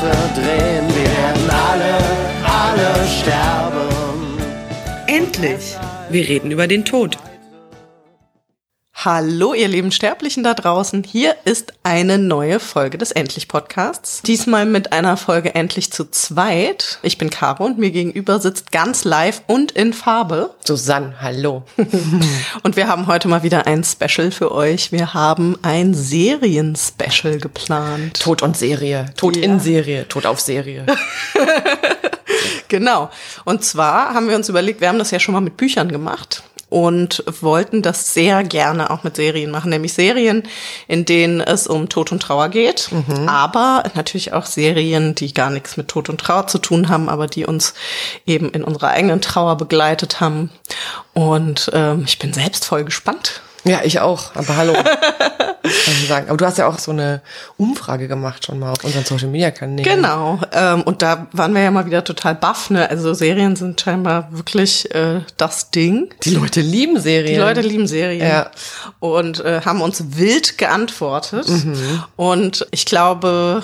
Seite drehen, wir werden alle, alle sterben. Endlich! Wir reden über den Tod. Hallo, ihr lieben Sterblichen da draußen. Hier ist eine neue Folge des Endlich-Podcasts. Diesmal mit einer Folge Endlich zu zweit. Ich bin Caro und mir gegenüber sitzt ganz live und in Farbe. Susanne, hallo. und wir haben heute mal wieder ein Special für euch. Wir haben ein Serien-Special geplant. Tod und Serie. Tod ja. in Serie. Tod auf Serie. genau. Und zwar haben wir uns überlegt, wir haben das ja schon mal mit Büchern gemacht und wollten das sehr gerne auch mit Serien machen, nämlich Serien, in denen es um Tod und Trauer geht, mhm. aber natürlich auch Serien, die gar nichts mit Tod und Trauer zu tun haben, aber die uns eben in unserer eigenen Trauer begleitet haben. Und ähm, ich bin selbst voll gespannt, ja, ich auch. Aber hallo. sagen. Aber du hast ja auch so eine Umfrage gemacht schon mal auf unseren Social Media Kanälen. Genau. Ähm, und da waren wir ja mal wieder total baff. Ne? Also Serien sind scheinbar wirklich äh, das Ding. Die Leute lieben Serien. Die Leute lieben Serien. Ja. Und äh, haben uns wild geantwortet. Mhm. Und ich glaube,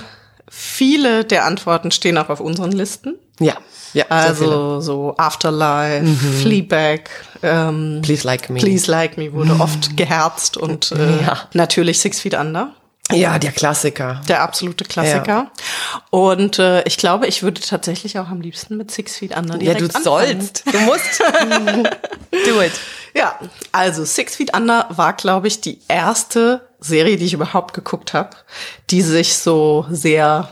viele der Antworten stehen auch auf unseren Listen. Ja. Ja, also so Afterlife, mhm. Fleabag, ähm, Please Like Me. Please Like Me wurde mhm. oft geherzt und äh, ja. natürlich Six Feet Under. Ja, der Klassiker. Der absolute Klassiker. Ja. Und äh, ich glaube, ich würde tatsächlich auch am liebsten mit Six Feet Under direkt Ja, du anfangen. sollst. Du musst. Do it. Ja, also Six Feet Under war, glaube ich, die erste Serie, die ich überhaupt geguckt habe, die sich so sehr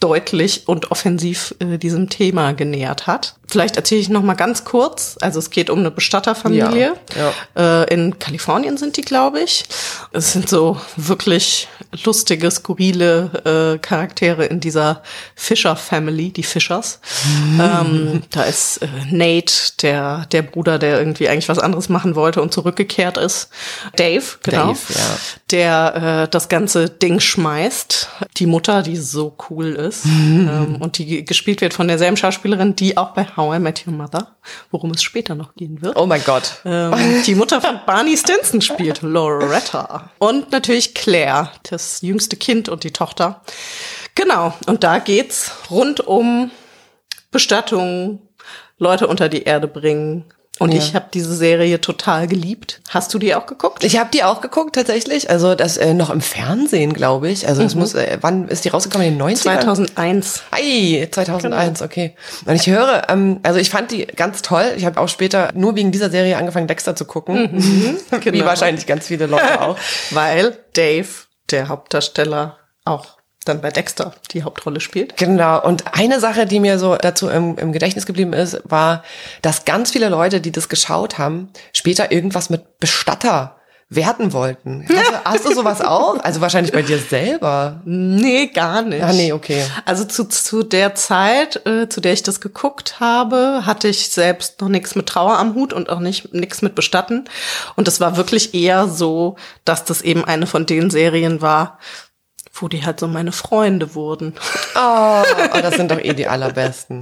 deutlich und offensiv äh, diesem Thema genähert hat. Vielleicht erzähle ich noch mal ganz kurz. Also es geht um eine Bestatterfamilie. Ja, ja. Äh, in Kalifornien sind die, glaube ich. Es sind so wirklich lustige, skurrile äh, Charaktere in dieser Fisher Family, die Fischers. Mhm. Ähm, da ist äh, Nate, der der Bruder, der irgendwie eigentlich was anderes machen wollte und zurückgekehrt ist. Dave, genau. Dave, ja. Der äh, das ganze Ding schmeißt. Die Mutter, die so cool ist mhm. ähm, und die gespielt wird von derselben Schauspielerin, die auch bei How I Met Your Mother, worum es später noch gehen wird. Oh mein Gott. Ähm, die Mutter von Barney Stinson spielt, Loretta. Und natürlich Claire, das jüngste Kind und die Tochter. Genau, und da geht's rund um Bestattung, Leute unter die Erde bringen, und ja. ich habe diese Serie total geliebt. Hast du die auch geguckt? Ich habe die auch geguckt tatsächlich. Also das äh, noch im Fernsehen, glaube ich. Also es mhm. muss. Äh, wann ist die rausgekommen? In den 90ern? 2001. Ei, 2001. Genau. Okay. Und ich höre, ähm, also ich fand die ganz toll. Ich habe auch später nur wegen dieser Serie angefangen, Dexter zu gucken. Mhm. Genau. Wie wahrscheinlich ganz viele Leute auch. Weil Dave, der Hauptdarsteller, auch dann bei Dexter die Hauptrolle spielt. Genau. Und eine Sache, die mir so dazu im, im, Gedächtnis geblieben ist, war, dass ganz viele Leute, die das geschaut haben, später irgendwas mit Bestatter werden wollten. Hast du, hast du sowas auch? Also wahrscheinlich bei dir selber. Nee, gar nicht. Ah, nee, okay. Also zu, zu der Zeit, äh, zu der ich das geguckt habe, hatte ich selbst noch nichts mit Trauer am Hut und auch nicht nichts mit Bestatten. Und es war wirklich eher so, dass das eben eine von den Serien war, wo die halt so meine Freunde wurden. Oh, oh das sind doch eh die allerbesten.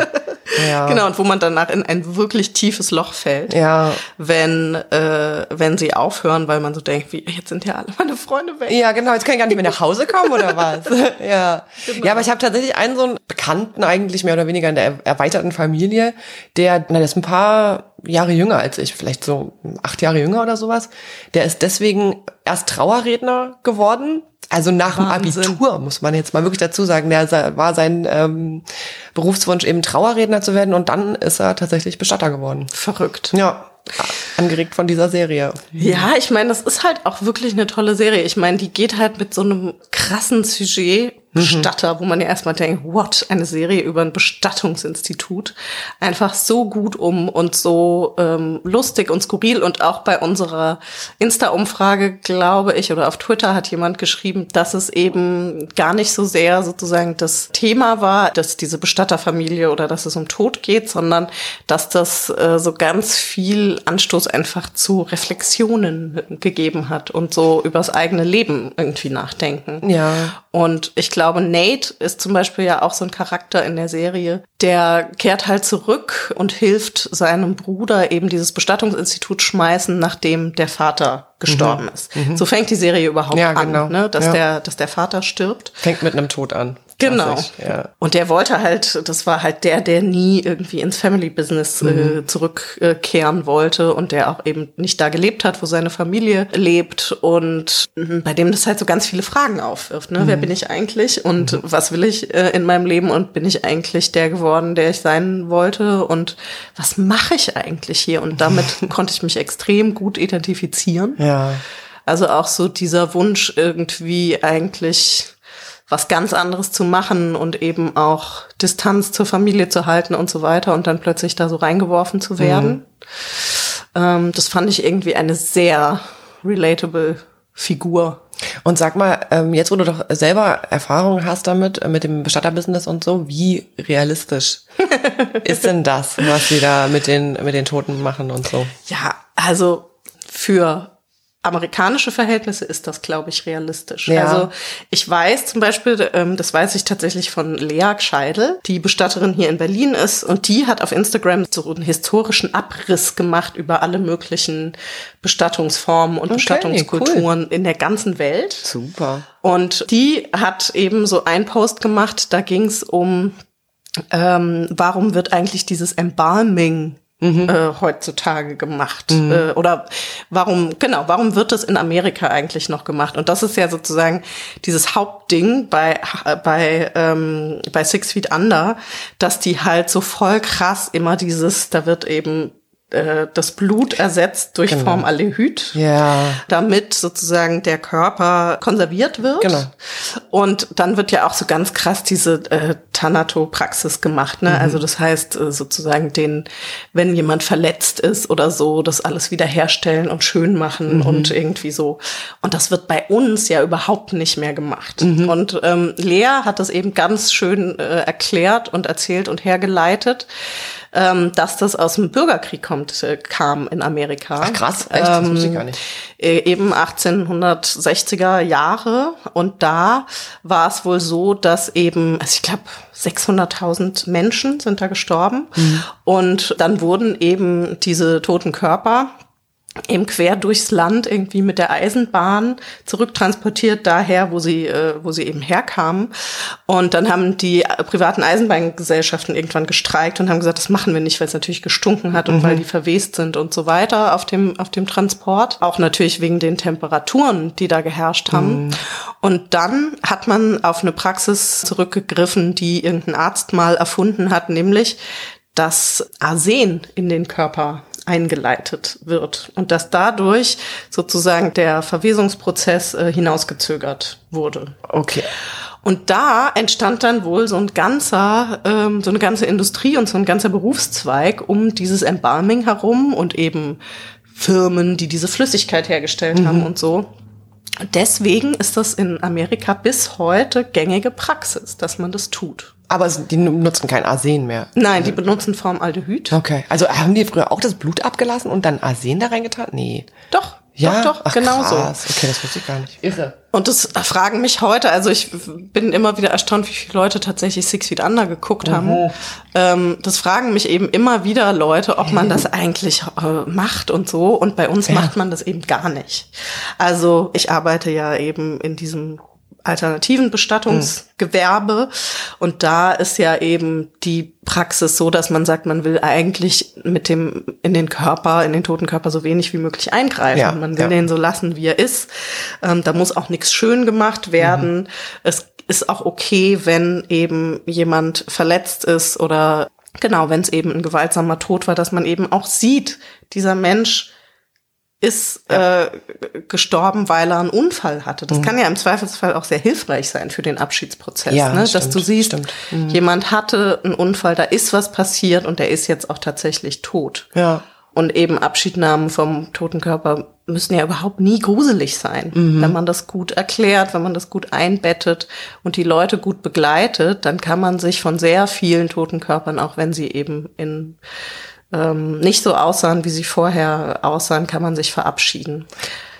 Ja. Genau, und wo man danach in ein wirklich tiefes Loch fällt, ja. wenn, äh, wenn sie aufhören, weil man so denkt, wie, jetzt sind ja alle meine Freunde weg. Ja, genau, jetzt kann ich gar nicht mehr nach Hause kommen oder was? ja. Genau. Ja, aber ich habe tatsächlich einen so einen Bekannten eigentlich mehr oder weniger in der erweiterten Familie, der, na, der ist ein paar Jahre jünger als ich, vielleicht so acht Jahre jünger oder sowas. Der ist deswegen erst Trauerredner geworden, also nach Wahnsinn. dem Abitur, muss man jetzt mal wirklich dazu sagen. Der war sein ähm, Berufswunsch eben Trauerredner zu werden und dann ist er tatsächlich Bestatter geworden. Verrückt. Ja angeregt von dieser Serie. Ja, ich meine, das ist halt auch wirklich eine tolle Serie. Ich meine, die geht halt mit so einem krassen Sujet Bestatter, mhm. wo man ja erstmal denkt, what, eine Serie über ein Bestattungsinstitut, einfach so gut um und so ähm, lustig und skurril. Und auch bei unserer Insta-Umfrage, glaube ich, oder auf Twitter hat jemand geschrieben, dass es eben gar nicht so sehr sozusagen das Thema war, dass diese Bestatterfamilie oder dass es um Tod geht, sondern dass das äh, so ganz viel Anstoß einfach zu Reflexionen gegeben hat und so übers eigene Leben irgendwie nachdenken. Ja. Und ich glaube, Nate ist zum Beispiel ja auch so ein Charakter in der Serie, der kehrt halt zurück und hilft seinem Bruder eben dieses Bestattungsinstitut schmeißen, nachdem der Vater gestorben mhm. ist. Mhm. So fängt die Serie überhaupt ja, an, genau. ne? dass, ja. der, dass der Vater stirbt. Fängt mit einem Tod an. Genau. Ja. Und der wollte halt, das war halt der, der nie irgendwie ins Family Business äh, zurückkehren wollte und der auch eben nicht da gelebt hat, wo seine Familie lebt und mhm, bei dem das halt so ganz viele Fragen aufwirft. Ne? Wer bin ich eigentlich und was will ich äh, in meinem Leben und bin ich eigentlich der geworden, der ich sein wollte und was mache ich eigentlich hier? Und damit konnte ich mich extrem gut identifizieren. Ja. Also auch so dieser Wunsch irgendwie eigentlich was ganz anderes zu machen und eben auch Distanz zur Familie zu halten und so weiter und dann plötzlich da so reingeworfen zu werden. Ähm, das fand ich irgendwie eine sehr relatable Figur. Und sag mal, ähm, jetzt wo du doch selber Erfahrung hast damit, äh, mit dem Bestatterbusiness und so, wie realistisch ist denn das, was sie da mit den, mit den Toten machen und so? Ja, also für amerikanische Verhältnisse ist das, glaube ich, realistisch. Ja. Also ich weiß zum Beispiel, ähm, das weiß ich tatsächlich von Lea Scheidel, die Bestatterin hier in Berlin ist und die hat auf Instagram so einen historischen Abriss gemacht über alle möglichen Bestattungsformen und Okay, Bestattungskulturen in der ganzen Welt. Super. Und die hat eben so einen Post gemacht, da ging es um, ähm, warum wird eigentlich dieses Embalming äh, heutzutage gemacht? Äh, oder warum, genau, warum wird das in Amerika eigentlich noch gemacht? Und das ist ja sozusagen dieses Hauptding bei, bei, ähm, bei Six Feet Under, dass die halt so voll krass immer dieses, da wird eben äh, das Blut ersetzt durch Genau. Formaldehyd Ja. damit sozusagen der Körper konserviert wird. Genau. Und dann wird ja auch so ganz krass diese äh, Thanato-Praxis gemacht. Ne? Also das heißt äh, sozusagen den, wenn jemand verletzt ist oder so, das alles wiederherstellen und schön machen und irgendwie so. Und das wird bei uns ja überhaupt nicht mehr gemacht. Und ähm, Lea hat das eben ganz schön äh, erklärt und erzählt und hergeleitet. Ähm, dass das aus dem Bürgerkrieg kommt, äh, kam in Amerika. Ach krass, echt? Das wusste ich gar nicht. Äh, eben 1860er Jahre und da war es wohl so, dass eben, also ich glaube 600.000 Menschen sind da gestorben und dann wurden eben diese toten Körper eben quer durchs Land irgendwie mit der Eisenbahn zurücktransportiert daher, wo sie, äh, wo sie eben herkamen. Und dann haben die privaten Eisenbahngesellschaften irgendwann gestreikt und haben gesagt, das machen wir nicht, weil es natürlich gestunken hat und weil die verwest sind und so weiter auf dem, auf dem Transport. Auch natürlich wegen den Temperaturen, die da geherrscht haben. Und dann hat man auf eine Praxis zurückgegriffen, die irgendein Arzt mal erfunden hat, nämlich, dass Arsen in den Körper eingeleitet wird und dass dadurch sozusagen der Verwesungsprozess äh, hinausgezögert wurde. Okay. Und da entstand dann wohl so ein ganzer, ähm, so eine ganze Industrie und so ein ganzer Berufszweig um dieses Embalming herum und eben Firmen, die diese Flüssigkeit hergestellt haben und so. Deswegen ist das in Amerika bis heute gängige Praxis, dass man das tut. Aber es- die nutzen kein Arsen mehr. Nein, die benutzen Formaldehyd. Okay. Also haben die früher auch das Blut abgelassen und dann Arsen da reingetan? Nee. Doch, Ja? doch, doch, Ach, genau so. krass. Okay, das wusste ich gar nicht. Irre. Und das fragen mich heute, also ich bin immer wieder erstaunt, wie viele Leute tatsächlich Six Feet Under geguckt haben. Ähm, das fragen mich eben immer wieder Leute, ob man das eigentlich äh, macht und so. Und bei uns macht man das eben gar nicht. Also ich arbeite ja eben in diesem alternativen Bestattungsgewerbe und da ist ja eben die Praxis so, dass man sagt, man will eigentlich mit dem in den Körper, in den toten Körper so wenig wie möglich eingreifen. Ja, man will ja. den so lassen, wie er ist. Ähm, da muss auch nichts schön gemacht werden. Mhm. Es ist auch okay, wenn eben jemand verletzt ist oder genau, wenn es eben ein gewaltsamer Tod war, dass man eben auch sieht, dieser Mensch ist äh, gestorben, weil er einen Unfall hatte. Das kann ja im Zweifelsfall auch sehr hilfreich sein für den Abschiedsprozess, Mhm. Ja, ne? dass stimmt, du siehst. Mhm. jemand hatte einen Unfall, da ist was passiert und der ist jetzt auch tatsächlich tot. Ja. Und eben Abschiednahmen vom toten Körper müssen ja überhaupt nie gruselig sein. Mhm. Wenn man das gut erklärt, wenn man das gut einbettet und die Leute gut begleitet, dann kann man sich von sehr vielen toten Körpern, auch wenn sie eben in ähm, nicht so aussahen, wie sie vorher aussahen, kann man sich verabschieden.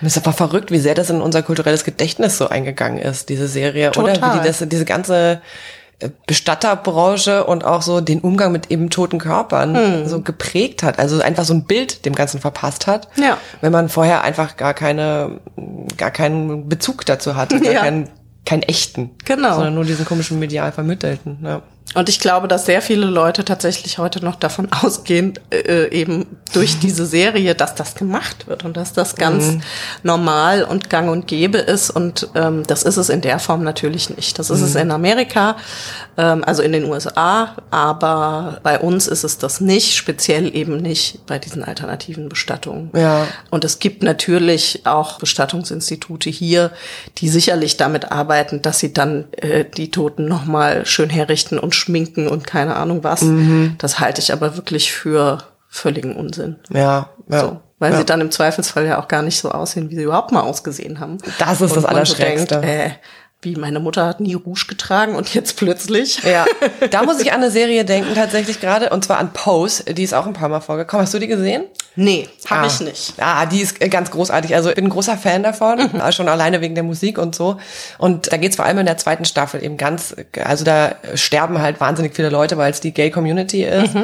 Das ist aber verrückt, wie sehr das in unser kulturelles Gedächtnis so eingegangen ist, diese Serie. Oder Total. wie die das, diese ganze äh, Bestatterbranche und auch so den Umgang mit eben toten Körpern Hm. so geprägt hat. Also einfach so ein Bild dem Ganzen verpasst hat. Ja. Wenn man vorher einfach gar keine, gar keinen Bezug dazu hatte, gar Ja. keinen keinen echten. Genau. Sondern nur diesen komischen medial vermittelten. Ja. Und ich glaube, dass sehr viele Leute tatsächlich heute noch davon ausgehen, äh, eben durch diese Serie, dass das gemacht wird und dass das ganz Mhm. normal und gang und gäbe ist. Und ähm, das ist es in der Form natürlich nicht. Das ist es Mhm. in Amerika, ähm, also in den USA, aber bei uns ist es das nicht, speziell eben nicht bei diesen alternativen Bestattungen. Ja. Und es gibt natürlich auch Bestattungsinstitute hier, die sicherlich damit arbeiten, dass sie dann äh, die Toten nochmal schön herrichten und schminken und keine Ahnung was. Mhm. Das halte ich aber wirklich für völligen Unsinn. Ja, ja. So, weil ja. sie dann im Zweifelsfall ja auch gar nicht so aussehen, wie sie überhaupt mal ausgesehen haben. Das ist das Und so Allerschreckste. denkt, äh, wie meine Mutter hat nie Rouge getragen und jetzt plötzlich. Ja, da muss ich an eine Serie denken tatsächlich gerade und zwar an Pose, die ist auch ein paar Mal vorgekommen. Hast du die gesehen? Nee, habe Ah. ich nicht. Ja, die ist äh, ganz großartig. Also ich bin ein großer Fan davon, äh, schon alleine wegen der Musik und so. Und da geht's vor allem in der zweiten Staffel eben ganz, also da sterben halt wahnsinnig viele Leute, weil es die Gay Community ist.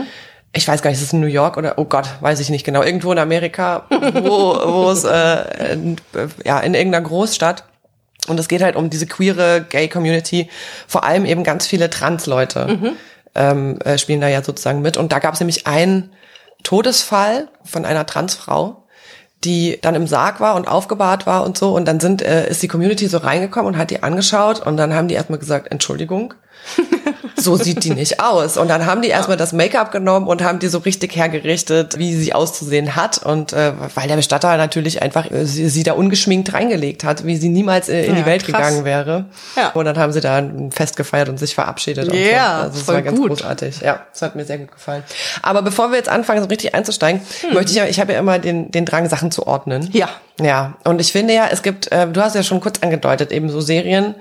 Ich weiß gar nicht, ist es in New York oder, oh Gott, weiß ich nicht genau. Irgendwo in Amerika, wo, wo es, äh, in, äh, ja, in irgendeiner Großstadt. Und es geht halt um diese queere Gay-Community, vor allem eben ganz viele Trans-Leute ähm, äh, spielen da ja sozusagen mit. Und da gab es nämlich einen Todesfall von einer Transfrau, die dann im Sarg war und aufgebahrt war und so. Und dann sind, äh, ist die Community so reingekommen und hat die angeschaut und dann haben die erstmal gesagt, Entschuldigung. so sieht die nicht aus. Und dann haben die erstmal das Make-up genommen und haben die so richtig hergerichtet, wie sie auszusehen hat. Und äh, weil der Bestatter natürlich einfach äh, sie, sie da ungeschminkt reingelegt hat, wie sie niemals äh, in die Ja, Welt krass. gegangen wäre. Ja. Und dann haben sie da ein Fest gefeiert und sich verabschiedet. Ja, so. Also es voll war ganz gut. großartig. Ja, das hat mir sehr gut gefallen. Aber bevor wir jetzt anfangen, so richtig einzusteigen, Hm. möchte ich ja, ich habe ja immer den, den Drang, Sachen zu ordnen. Ja. Ja, und ich finde ja, es gibt, äh, du hast ja schon kurz angedeutet, eben so Serien,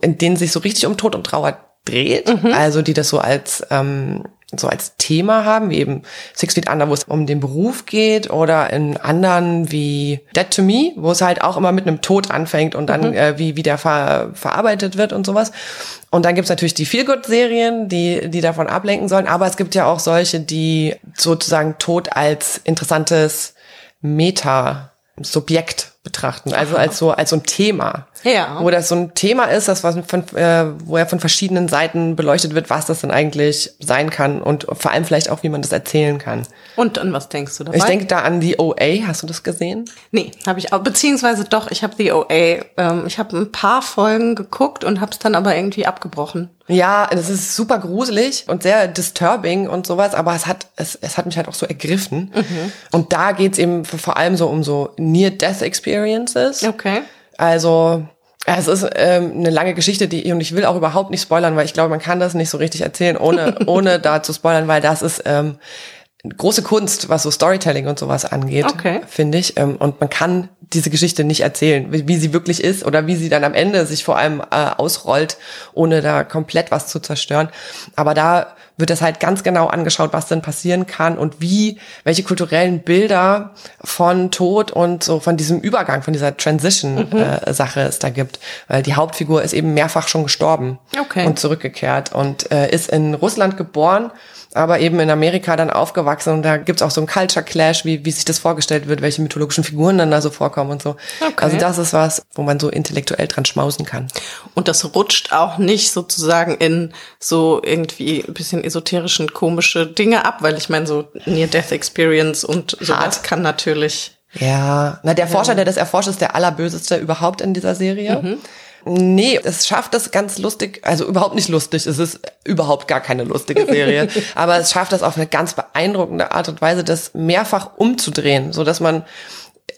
in denen sich so richtig um Tod und Trauer dreht, Mhm. also die das so als ähm, so als Thema haben, wie eben Six Feet Under, wo es um den Beruf geht, oder in anderen wie Dead to Me, wo es halt auch immer mit einem Tod anfängt und dann Mhm. äh, wie wie der ver verarbeitet wird und sowas. Und dann gibt's natürlich die Feelgood-Serien, die die davon ablenken sollen, aber es gibt ja auch solche, die sozusagen Tod als interessantes Meta-Subjekt betrachten, also als so als so ein Thema. Ja. Wo das so ein Thema ist, das was von, äh, wo er von verschiedenen Seiten beleuchtet wird, was das denn eigentlich sein kann und vor allem vielleicht auch, wie man das erzählen kann. Und an was denkst du dabei? Ich denke da an die OA, hast du das gesehen? Nee, habe ich auch. Beziehungsweise doch, ich habe The OA. Ähm, ich habe ein paar Folgen geguckt und habe es dann aber irgendwie abgebrochen. Ja, es ist super gruselig und sehr disturbing und sowas, aber es hat, es, es hat mich halt auch so ergriffen. Und da geht's eben vor allem so um so Near-Death-Experiences. Okay. Also, es ist ähm, eine lange Geschichte, die und ich will auch überhaupt nicht spoilern, weil ich glaube, man kann das nicht so richtig erzählen, ohne ohne da zu spoilern, weil das ist ähm, große Kunst, was so Storytelling und sowas angeht, Okay. finde ich. Ähm, und man kann diese Geschichte nicht erzählen, wie, sie wirklich ist oder wie sie dann am Ende sich vor allem äh, ausrollt, ohne da komplett was zu zerstören. Aber da wird das halt ganz genau angeschaut, was denn passieren kann und wie, welche kulturellen Bilder von Tod und so von diesem Übergang, von dieser Transition-Sache es da gibt. Weil die Hauptfigur ist eben mehrfach schon gestorben Okay. und zurückgekehrt und äh, ist in Russland geboren, aber eben in Amerika dann aufgewachsen und da gibt's auch so einen Culture Clash, wie, wie sich das vorgestellt wird, welche mythologischen Figuren dann da so vorkommen und so. Okay. Also das ist was, wo man so intellektuell dran schmausen kann. Und das rutscht auch nicht sozusagen in so irgendwie ein bisschen esoterischen, komische Dinge ab, weil ich meine, so Near-Death-Experience und sowas Hart. kann natürlich. Ja, na der Forscher, der das erforscht, ist der allerböseste überhaupt in dieser Serie. Mhm. Nee, es schafft das ganz lustig, also überhaupt nicht lustig, es ist überhaupt gar keine lustige Serie, aber es schafft das auf eine ganz beeindruckende Art und Weise, das mehrfach umzudrehen, so dass man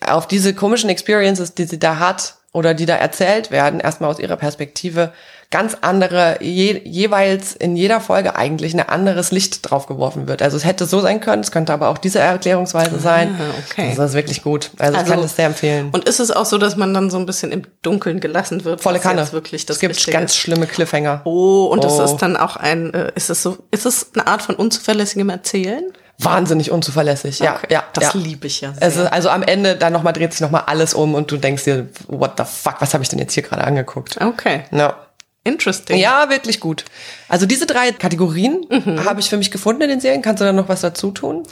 auf diese komischen Experiences, die sie da hat oder die da erzählt werden, erstmal aus ihrer Perspektive ganz andere, je, jeweils in jeder Folge eigentlich ein anderes Licht drauf geworfen wird. Also es hätte so sein können, es könnte aber auch diese Erklärungsweise sein. Ah, okay. Das ist wirklich gut. Also, ich kann das sehr empfehlen. Und ist es auch so, dass man dann so ein bisschen im Dunkeln gelassen wird? Volle Kanne. Wirklich das es gibt Wichtige ganz ist? schlimme Cliffhanger. Oh, und das Oh. ist dann auch ein, äh, ist es so, ist es eine Art von unzuverlässigem Erzählen? Wahnsinnig unzuverlässig. Ja, Okay. ja. Das ja. liebe ich ja sehr. Es ist, also am Ende dann nochmal dreht sich nochmal alles um und du denkst dir, what the fuck, was habe ich denn jetzt hier gerade angeguckt? Okay. Ja. Interesting. Ja, wirklich gut. Also diese drei Kategorien Mhm. habe ich für mich gefunden in den Serien. Kannst du da noch was dazu tun?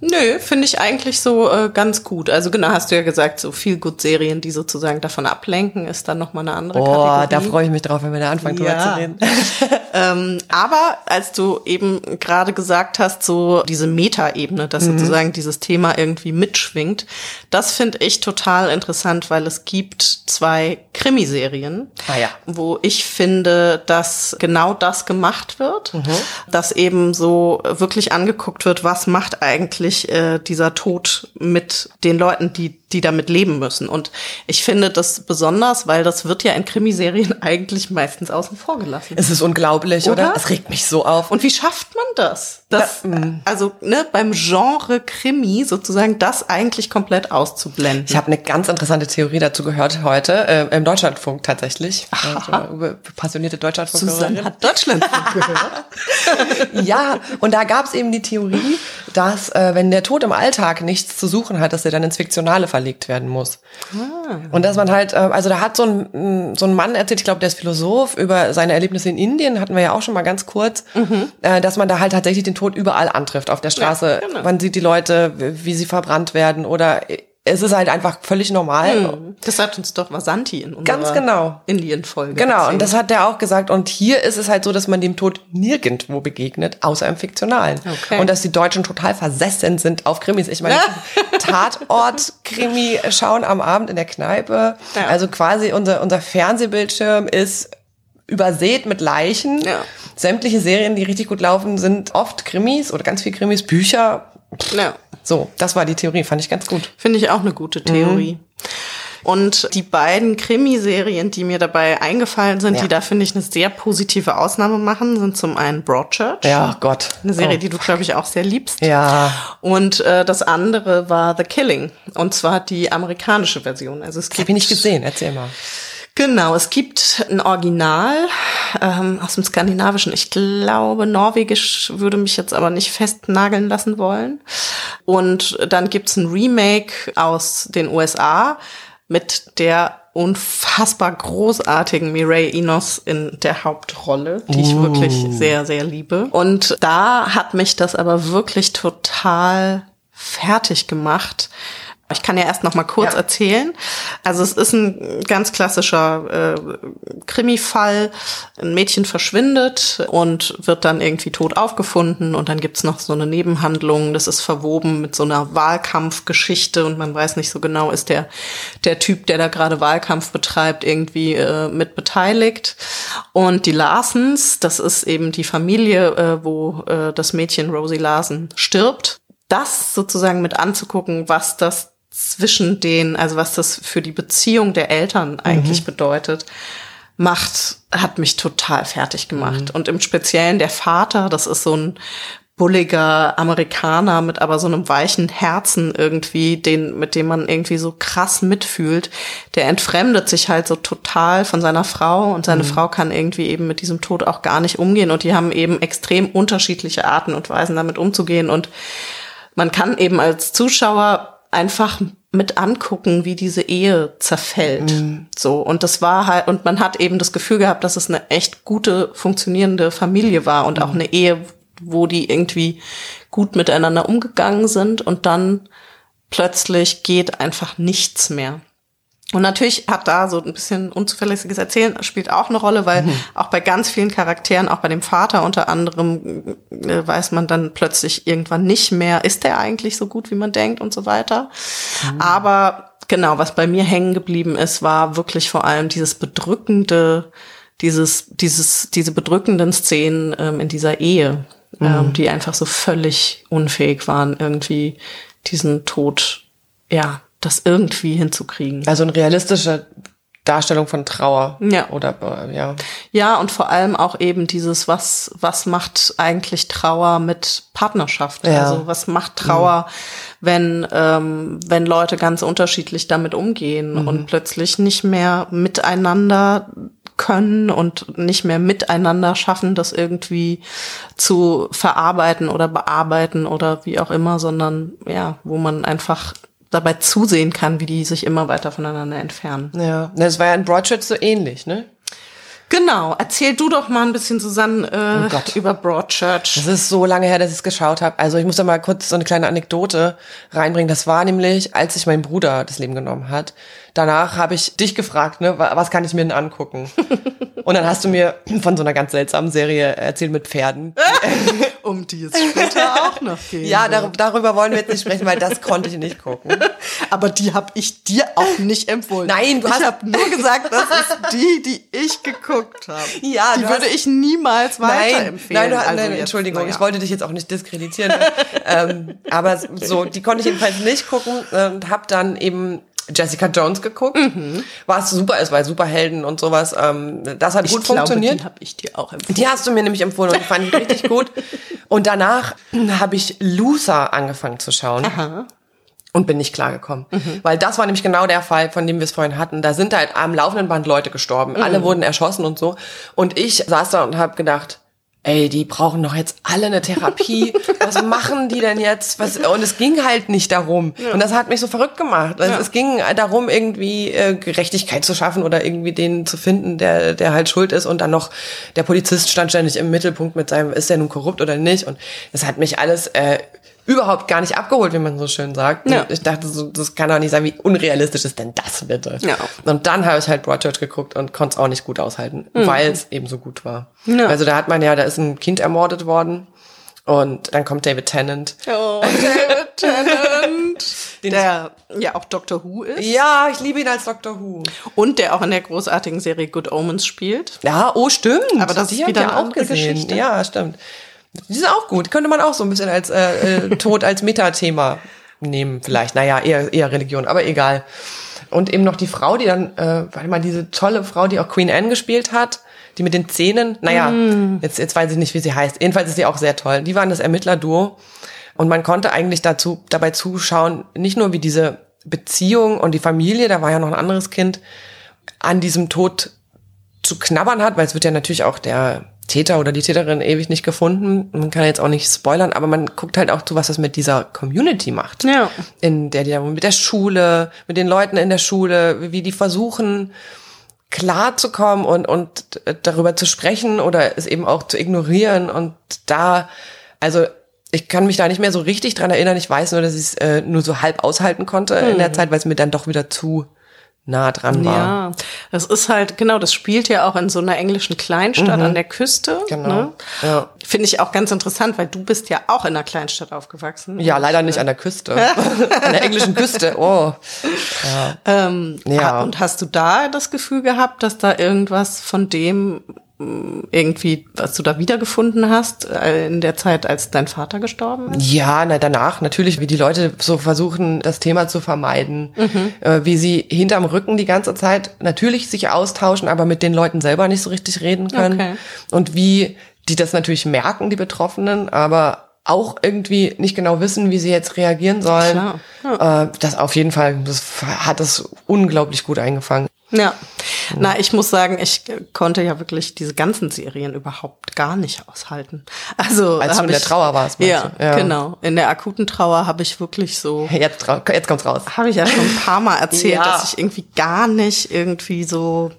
Nö, finde ich eigentlich so äh, ganz gut. Also genau, hast du ja gesagt, so viel gut Serien, die sozusagen davon ablenken, ist dann noch mal eine andere Oh, Kategorie. da freue ich mich drauf, wenn wir da anfangen drüber Ja. zu reden. Ähm, aber als du eben gerade gesagt hast, so diese Metaebene, dass Mhm. sozusagen dieses Thema irgendwie mitschwingt, das finde ich total interessant, weil es gibt zwei Krimiserien, Ah ja. wo ich finde, dass genau das gemacht wird, Mhm. dass eben so wirklich angeguckt wird, was macht eigentlich äh, dieser Tod mit den Leuten, die die damit leben müssen. Und ich finde das besonders, weil das wird ja in Krimiserien eigentlich meistens außen vor gelassen. Es ist unglaublich, oder? Oder? Es regt mich so auf. Und wie schafft man das? das also ne, beim Genre Krimi sozusagen das eigentlich komplett auszublenden. Ich habe eine ganz interessante Theorie dazu gehört heute äh, im Deutschlandfunk tatsächlich. Also, passionierte Deutschlandfunk. Susanne hat Deutschland gehört. Ja, und da gab es eben die Theorie, dass äh, wenn der Tod im Alltag nichts zu suchen hat, dass er dann ins Fiktionale verlegt werden muss. Und dass man halt, äh, also da hat so ein, so ein Mann erzählt, ich glaube, der ist Philosoph, über seine Erlebnisse in Indien, hatten wir ja auch schon mal ganz kurz, äh, dass man da halt tatsächlich den Tod überall antrifft, auf der Straße. Ja, genau. Man sieht die Leute, wie sie verbrannt werden oder es ist halt einfach völlig normal. Das hat uns doch Vasanti in unserer Ganz genau. Indien-Folge Genau, erzählt. und das hat der auch gesagt. Und hier ist es halt so, dass man dem Tod nirgendwo begegnet, außer im Fiktionalen. Okay. Und dass die Deutschen total versessen sind auf Krimis. Ich meine, Tatort-Krimi schauen am Abend in der Kneipe. Ja. Also quasi unser, unser Fernsehbildschirm ist übersät mit Leichen. Ja. Sämtliche Serien, die richtig gut laufen, sind oft Krimis oder ganz viel Krimis, Bücher. ja. So, das war die Theorie, fand ich ganz gut. Finde ich auch eine gute Theorie. Mhm. Und die beiden Krimiserien, die mir dabei eingefallen sind, Ja. die da, finde ich, eine sehr positive Ausnahme machen, sind zum einen Broadchurch. Ja, Gott. Eine Serie, oh. die du, glaube ich, auch sehr liebst. Ja. Und äh, das andere war The Killing. Und zwar die amerikanische Version. Also es gibt ich nicht gesehen, erzähl mal. Genau, es gibt ein Original ähm, aus dem Skandinavischen. Ich glaube, Norwegisch würde mich jetzt aber nicht festnageln lassen wollen. Und dann gibt's ein Remake aus den USA mit der unfassbar großartigen Mireille Enos in der Hauptrolle, die ich wirklich sehr, sehr liebe. Und da hat mich das aber wirklich total fertig gemacht. Ich kann ja erst noch mal kurz Ja. erzählen. Also es ist ein ganz klassischer äh, Krimi-Fall. Ein Mädchen verschwindet und wird dann irgendwie tot aufgefunden und dann gibt's noch so eine Nebenhandlung. Das ist verwoben mit so einer Wahlkampfgeschichte und man weiß nicht so genau, ist der der Typ, der da gerade Wahlkampf betreibt, irgendwie äh, mit beteiligt. Und die Larsens, das ist eben die Familie, äh, wo äh, das Mädchen Rosie Larsen stirbt das sozusagen mit anzugucken, was das zwischen den, also was das für die Beziehung der Eltern eigentlich bedeutet, macht, hat mich total fertig gemacht. Und im Speziellen der Vater, das ist so ein bulliger Amerikaner mit aber so einem weichen Herzen irgendwie, den, mit dem man irgendwie so krass mitfühlt, der entfremdet sich halt so total von seiner Frau und seine Frau kann irgendwie eben mit diesem Tod auch gar nicht umgehen und die haben eben extrem unterschiedliche Arten und Weisen damit umzugehen und man kann eben als Zuschauer einfach mit angucken, wie diese Ehe zerfällt. So. Und das war halt, und man hat eben das Gefühl gehabt, dass es eine echt gute, funktionierende Familie war und auch eine Ehe, wo die irgendwie gut miteinander umgegangen sind und dann plötzlich geht einfach nichts mehr. Und natürlich hat da so ein bisschen unzuverlässiges Erzählen spielt auch eine Rolle, weil auch bei ganz vielen Charakteren, auch bei dem Vater unter anderem, äh, weiß man dann plötzlich irgendwann nicht mehr, ist der eigentlich so gut, wie man denkt und so weiter. Aber genau, was bei mir hängen geblieben ist, war wirklich vor allem dieses bedrückende, dieses, dieses, diese bedrückenden Szenen ähm, in dieser Ehe, ähm, die einfach so völlig unfähig waren, irgendwie diesen Tod, ja, das irgendwie hinzukriegen. Also eine realistische Darstellung von Trauer. Ja. Oder äh, ja. Ja, und vor allem auch eben dieses, was, was macht eigentlich Trauer mit Partnerschaft? Ja. Also was macht Trauer, wenn, ähm, wenn Leute ganz unterschiedlich damit umgehen und plötzlich nicht mehr miteinander können und nicht mehr miteinander schaffen, das irgendwie zu verarbeiten oder bearbeiten oder wie auch immer, sondern ja, wo man einfach dabei zusehen kann, wie die sich immer weiter voneinander entfernen. Ja. Das war ja in Broadchurch so ähnlich, ne? Genau, erzähl du doch mal ein bisschen, Susanne, äh, Oh über Broadchurch. Das ist so lange her, dass ich es geschaut habe. Also ich muss da mal kurz so eine kleine Anekdote reinbringen. Das war nämlich, als sich mein Bruder das Leben genommen hat. Danach habe ich dich gefragt, ne, wa- was kann ich mir denn angucken? Und dann hast du mir von so einer ganz seltsamen Serie erzählt mit Pferden. Um die es später auch noch geht. Ja, dar darüber wollen wir jetzt nicht sprechen, weil das konnte ich nicht gucken. Aber die habe ich dir auch nicht empfohlen. Nein, du ich hast- habe nur gesagt, das ist die, die ich geguckt habe. Ja, die würde hast- ich niemals Nein, weiterempfehlen. nein, du, Also nein jetzt, Entschuldigung, naja. ich wollte dich jetzt auch nicht diskreditieren. ähm, aber so, die konnte ich jedenfalls nicht gucken äh, und habe dann eben Jessica Jones geguckt, was super ist, weil Superhelden und sowas, ähm, das hat Ich gut glaube, funktioniert. die habe ich dir auch empfohlen. Die hast du mir nämlich empfohlen und die fand ich richtig gut. Und danach habe ich Luther angefangen zu schauen. Und bin nicht klargekommen. Weil das war nämlich genau der Fall, von dem wir es vorhin hatten. Da sind halt am laufenden Band Leute gestorben. Alle wurden erschossen und so. Und ich saß da und habe gedacht, ey, die brauchen doch jetzt alle eine Therapie. Was machen die denn jetzt? Was? Und es ging halt nicht darum. Und das hat mich so verrückt gemacht. Also Es ging darum, irgendwie äh, Gerechtigkeit zu schaffen oder irgendwie den zu finden, der, der halt schuld ist. Und dann noch, der Polizist stand ständig im Mittelpunkt mit seinem, ist der nun korrupt oder nicht? Und das hat mich alles äh, überhaupt gar nicht abgeholt, wie man so schön sagt. Ja. Ich dachte, so, das kann doch nicht sein, wie unrealistisch ist denn das bitte? Ja. Und dann habe ich halt Broadchurch geguckt und konnte es auch nicht gut aushalten, weil es eben so gut war. Mhm. Ja. Also da hat man ja, da ist ein Kind ermordet worden und dann kommt David Tennant. Oh, David Tennant. der ja auch Doctor Who ist. Ja, ich liebe ihn als Doctor Who. Und der auch in der großartigen Serie Good Omens spielt. Ja, oh stimmt. Aber das Die ist wieder ich eine auch gesehen. Geschichte. Ja, stimmt. Die sind auch gut. Könnte man auch so ein bisschen als äh, äh, Tod als Metathema nehmen, vielleicht. Naja, eher, eher Religion, aber egal. Und eben noch die Frau, die dann, äh, warte mal, diese tolle Frau, die auch Queen Anne gespielt hat, die mit den Zähnen, naja, Mm. jetzt, jetzt weiß ich nicht, wie sie heißt. Jedenfalls ist sie auch sehr toll. Die waren das Ermittlerduo. Und man konnte eigentlich dazu, dabei zuschauen, nicht nur wie diese Beziehung und die Familie, da war ja noch ein anderes Kind, an diesem Tod zu knabbern hat, weil es wird ja natürlich auch der Täter oder die Täterin ewig nicht gefunden. Man kann jetzt auch nicht spoilern, aber man guckt halt auch zu, was das mit dieser Community macht. Ja. In der, die mit der Schule, mit den Leuten in der Schule, wie die versuchen, klar zu kommen und, und darüber zu sprechen oder es eben auch zu ignorieren. Und da, also ich kann mich da nicht mehr so richtig dran erinnern. Ich weiß nur, dass ich es äh, nur so halb aushalten konnte in der Zeit, weil es mir dann doch wieder zu nah dran war. Ja, das ist halt, genau, das spielt ja auch in so einer englischen Kleinstadt an der Küste. Genau, Ne? ja. Finde ich auch ganz interessant, weil du bist ja auch in einer Kleinstadt aufgewachsen. Ja, leider nicht an der Küste. an der englischen Küste. Oh. Ähm, Ja. Und hast du da das Gefühl gehabt, dass da irgendwas von dem irgendwie, was du da wiedergefunden hast, äh, in der Zeit, als dein Vater gestorben ist? Ja, na danach natürlich, wie die Leute so versuchen, das Thema zu vermeiden, äh, wie sie hinterm Rücken die ganze Zeit natürlich sich austauschen, aber mit den Leuten selber nicht so richtig reden können Okay. und wie die das natürlich merken, die Betroffenen, aber auch irgendwie nicht genau wissen, wie sie jetzt reagieren sollen. Klar, Äh, das auf jeden Fall, das hat das unglaublich gut eingefangen. Ja. Na, ich muss sagen, ich konnte ja wirklich diese ganzen Serien überhaupt gar nicht aushalten. Also Als du in der ich- Trauer warst, Ja? Ja. genau. In der akuten Trauer habe ich wirklich so Jetzt, jetzt kommt's raus. habe ich ja schon ein paar Mal erzählt, Ja. dass ich irgendwie gar nicht irgendwie so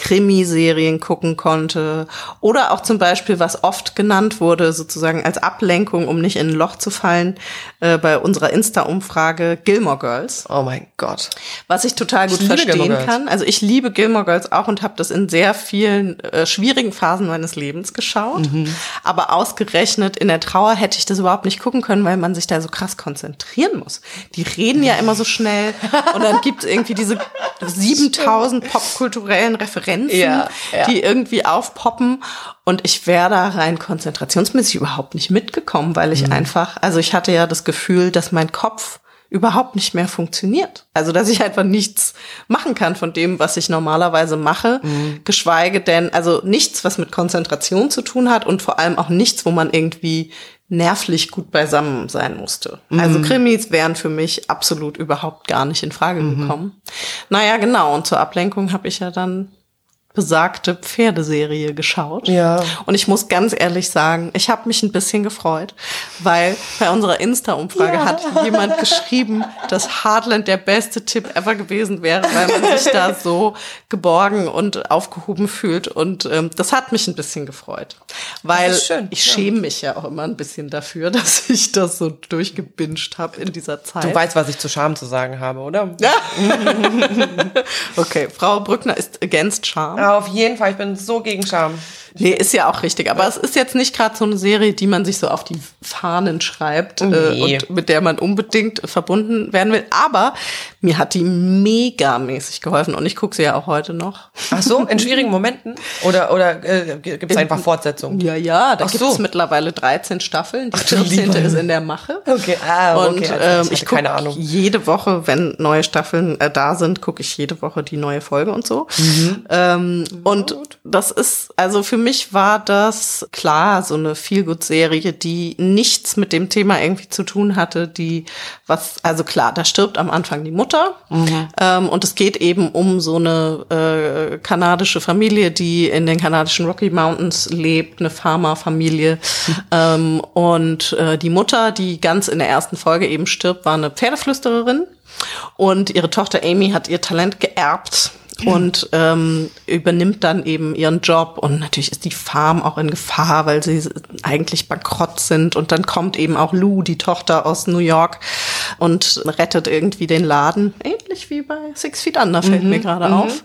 Krimiserien gucken konnte. Oder auch zum Beispiel, was oft genannt wurde, sozusagen als Ablenkung, um nicht in ein Loch zu fallen, äh, bei unserer Insta-Umfrage Gilmore Girls. Oh mein Gott. Was ich total gut Ich verstehen kann. Also ich liebe Gilmore Girls auch und habe das in sehr vielen äh, schwierigen Phasen meines Lebens geschaut. Mhm. Aber ausgerechnet in der Trauer hätte ich das überhaupt nicht gucken können, weil man sich da so krass konzentrieren muss. Die reden ja immer so schnell und dann gibt es irgendwie diese 7000 popkulturellen Referenzen, Ja, ja. die irgendwie aufpoppen. Und ich wäre da rein konzentrationsmäßig überhaupt nicht mitgekommen, weil Mhm. ich einfach, also ich hatte ja das Gefühl, dass mein Kopf überhaupt nicht mehr funktioniert. Also, dass ich einfach nichts machen kann von dem, was ich normalerweise mache, Mhm. geschweige denn, also nichts, was mit Konzentration zu tun hat und vor allem auch nichts, wo man irgendwie nervlich gut beisammen sein musste. Mhm. Also Krimis wären für mich absolut überhaupt gar nicht in Frage Mhm. gekommen. Naja, genau. Und zur Ablenkung habe ich ja dann besagte Pferdeserie geschaut. Ja. Und ich muss ganz ehrlich sagen, ich habe mich ein bisschen gefreut, weil bei unserer Insta-Umfrage Ja. hat jemand geschrieben, dass Heartland der beste Tipp ever gewesen wäre, weil man sich da so geborgen und aufgehoben fühlt. Und ähm, das hat mich ein bisschen gefreut. Weil schön, ich ja. schäme mich ja auch immer ein bisschen dafür, dass ich das so durchgebinscht habe in dieser Zeit. Du weißt, was ich zu Scham zu sagen habe, oder? Ja. okay, Frau Brückner ist against Charm. Ja, auf jeden Fall. Ich bin so gegen Scham. Nee, ist ja auch richtig. Aber es ist jetzt nicht gerade so eine Serie, die man sich so auf die Fahnen schreibt Nee. äh, und mit der man unbedingt verbunden werden will. Aber mir hat die megamäßig geholfen und ich gucke sie ja auch heute noch. Ach so, in schwierigen Momenten? Oder, oder äh, gibt es einfach Fortsetzungen? Ja, ja, da gibt es so. mittlerweile 13 Staffeln. Die Ach du 14. lieber ist in der Mache. Okay, ah, okay. Und also ähm, ich ich gucke keine Ahnung. jede Woche, wenn neue Staffeln äh, da sind, gucke ich jede Woche die neue Folge und so. Mhm. Ähm, und das ist, also für mich war das klar so eine Feelgood-Serie, die nichts mit dem Thema irgendwie zu tun hatte, die was, also klar, da stirbt am Anfang die Mutter. Mhm. ähm, und es geht eben um so eine äh, kanadische Familie, die in den kanadischen Rocky Mountains lebt, eine Farmerfamilie. Ähm, und äh, die Mutter, die ganz in der ersten Folge eben stirbt, war eine Pferdeflüstererin. Und ihre Tochter Amy hat ihr Talent geerbt und ähm, übernimmt dann eben ihren Job. Und natürlich ist die Farm auch in Gefahr, weil sie eigentlich bankrott sind. Und dann kommt eben auch Lou, die Tochter aus New York und rettet irgendwie den Laden, ähnlich wie bei Six Feet Under fällt mir gerade auf.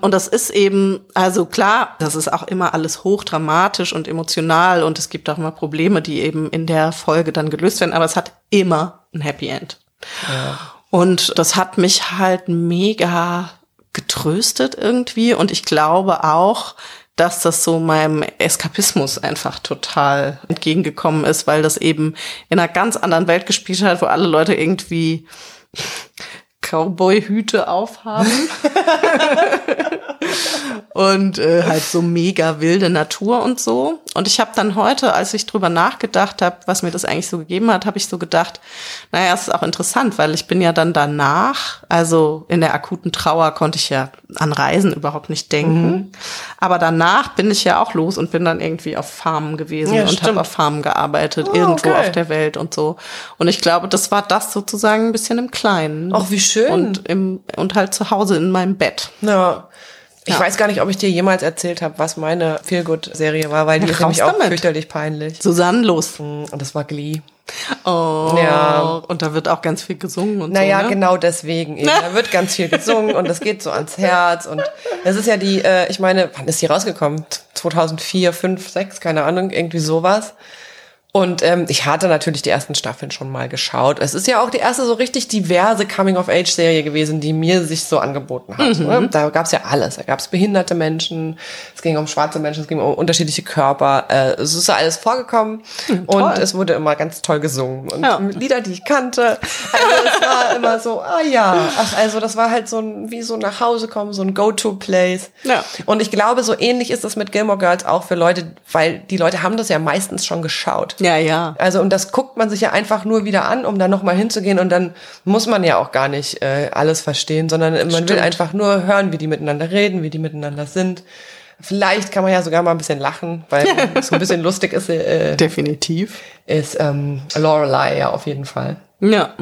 Und das ist eben, also klar, das ist auch immer alles hochdramatisch und emotional. Und es gibt auch immer Probleme, die eben in der Folge dann gelöst werden, aber es hat immer ein Happy End. Und das hat mich halt mega getröstet irgendwie. Und ich glaube auch, dass das so meinem Eskapismus einfach total entgegengekommen ist, weil das eben in einer ganz anderen Welt gespielt hat, wo alle Leute irgendwie Cowboy-Hüte aufhaben. und äh, halt so mega wilde Natur und so. Und ich habe dann heute, als ich drüber nachgedacht habe, was mir das eigentlich so gegeben hat, habe ich so gedacht, naja, es ist auch interessant, weil ich bin ja dann danach, also in der akuten Trauer konnte ich ja an Reisen überhaupt nicht denken. Aber danach bin ich ja auch los und bin dann irgendwie auf Farmen gewesen Ja, und habe auf Farmen gearbeitet, Oh, irgendwo geil. auf der Welt und so. Und ich glaube, das war das sozusagen ein bisschen im Kleinen. Ach, wie schön. Und, im, und halt zu Hause in meinem Bett. Ja. Ich Ja. weiß gar nicht, ob ich dir jemals erzählt habe, was meine Feelgood-Serie war, weil die Na, ist nämlich auch damit. fürchterlich peinlich. Susanne los. Und das war Glee. Oh. Ja. Und da wird auch ganz viel gesungen und Naja, so. Ne? genau deswegen eben. Da wird ganz viel gesungen und das geht so ans Herz. Und es ist ja die, äh, ich meine, wann ist die rausgekommen? 2004, 5, 6, keine Ahnung, irgendwie sowas. Und ähm, ich hatte natürlich die ersten Staffeln schon mal geschaut. Es ist ja auch die erste so richtig diverse Coming-of-Age-Serie gewesen, die mir sich so angeboten hat. Ne? Da gab's ja alles. Da gab's behinderte Menschen, es ging um schwarze Menschen, es ging um unterschiedliche Körper. Äh, es ist ja alles vorgekommen und es wurde immer ganz toll gesungen. Und Ja. Lieder, die ich kannte. Also es war immer so, ah ja. Ach, also das war halt so ein, wie so nach Hause kommen, so ein Go-To-Place. Ja. Und ich glaube, so ähnlich ist das mit Gilmore Girls auch für Leute, weil die Leute haben das ja meistens schon geschaut. Ja, ja. Also und das guckt man sich ja einfach nur wieder an, um da nochmal hinzugehen und dann muss man ja auch gar nicht äh, alles verstehen, sondern man will Stimmt. einfach nur hören, wie die miteinander reden, wie die miteinander sind. Vielleicht kann man ja sogar mal ein bisschen lachen, weil so ein bisschen lustig ist, äh, Definitiv. ist ähm, Lorelei ja auf jeden Fall. Ja.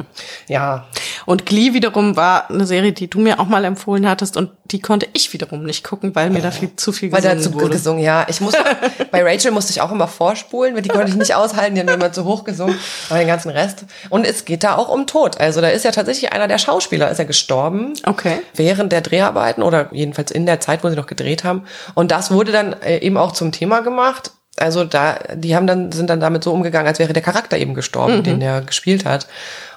Ja, Und Glee wiederum war eine Serie, die du mir auch mal empfohlen hattest und die konnte ich wiederum nicht gucken, weil mir da viel zu viel weil gesungen da zu gut wurde. gesungen, ja. Ich musste, bei Rachel musste ich auch immer vorspulen, weil die konnte ich nicht aushalten, die haben immer zu hoch gesungen, aber den ganzen Rest. Und es geht da auch um Tod. Also da ist ja tatsächlich einer der Schauspieler, ist ja gestorben. Okay. während der Dreharbeiten oder jedenfalls in der Zeit, wo sie noch gedreht haben. Und das wurde dann äh, eben auch zum Thema gemacht. Also da, die haben dann, sind dann damit so umgegangen, als wäre der Charakter eben gestorben, Mhm. den er gespielt hat.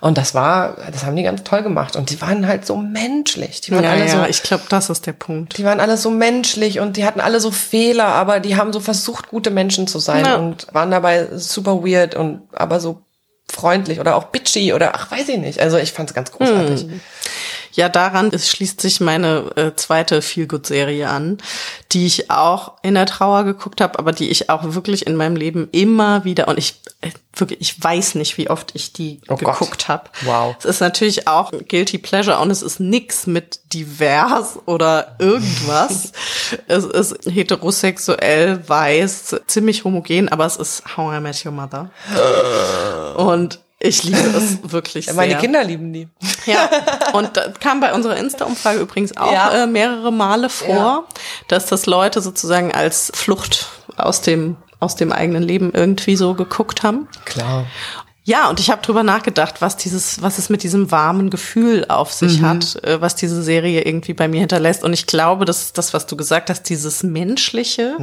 Und das war, das haben die ganz toll gemacht. Und die waren halt so menschlich. Die waren Ja, alle so, ja, ich glaube, das ist der Punkt. die waren alle so menschlich und die hatten alle so Fehler, aber die haben so versucht, gute Menschen zu sein Ja. und waren dabei super weird und aber so freundlich oder auch bitchy oder ach, weiß ich nicht. Also ich fand's ganz großartig. Ja, daran ist, schließt sich meine äh, zweite Feelgood-Serie an, die ich auch in der Trauer geguckt habe, aber die ich auch wirklich in meinem Leben immer wieder und ich äh, wirklich, ich weiß nicht, wie oft ich die Oh geguckt habe. Wow. Es ist natürlich auch Guilty Pleasure und es ist nix mit divers oder irgendwas. es ist heterosexuell, weiß, ziemlich homogen, aber es ist How I Met Your Mother. und ich liebe es wirklich sehr. Meine Kinder lieben die. Ja, und das kam bei unserer Insta-Umfrage übrigens auch Ja. äh, mehrere Male vor, Ja. dass das Leute sozusagen als Flucht aus dem aus dem eigenen Leben irgendwie so geguckt haben. Klar. Ja, und ich habe drüber nachgedacht, was dieses, was es mit diesem warmen Gefühl auf sich hat, äh, was diese Serie irgendwie bei mir hinterlässt. Und ich glaube, das ist das, was du gesagt hast, dieses Menschliche,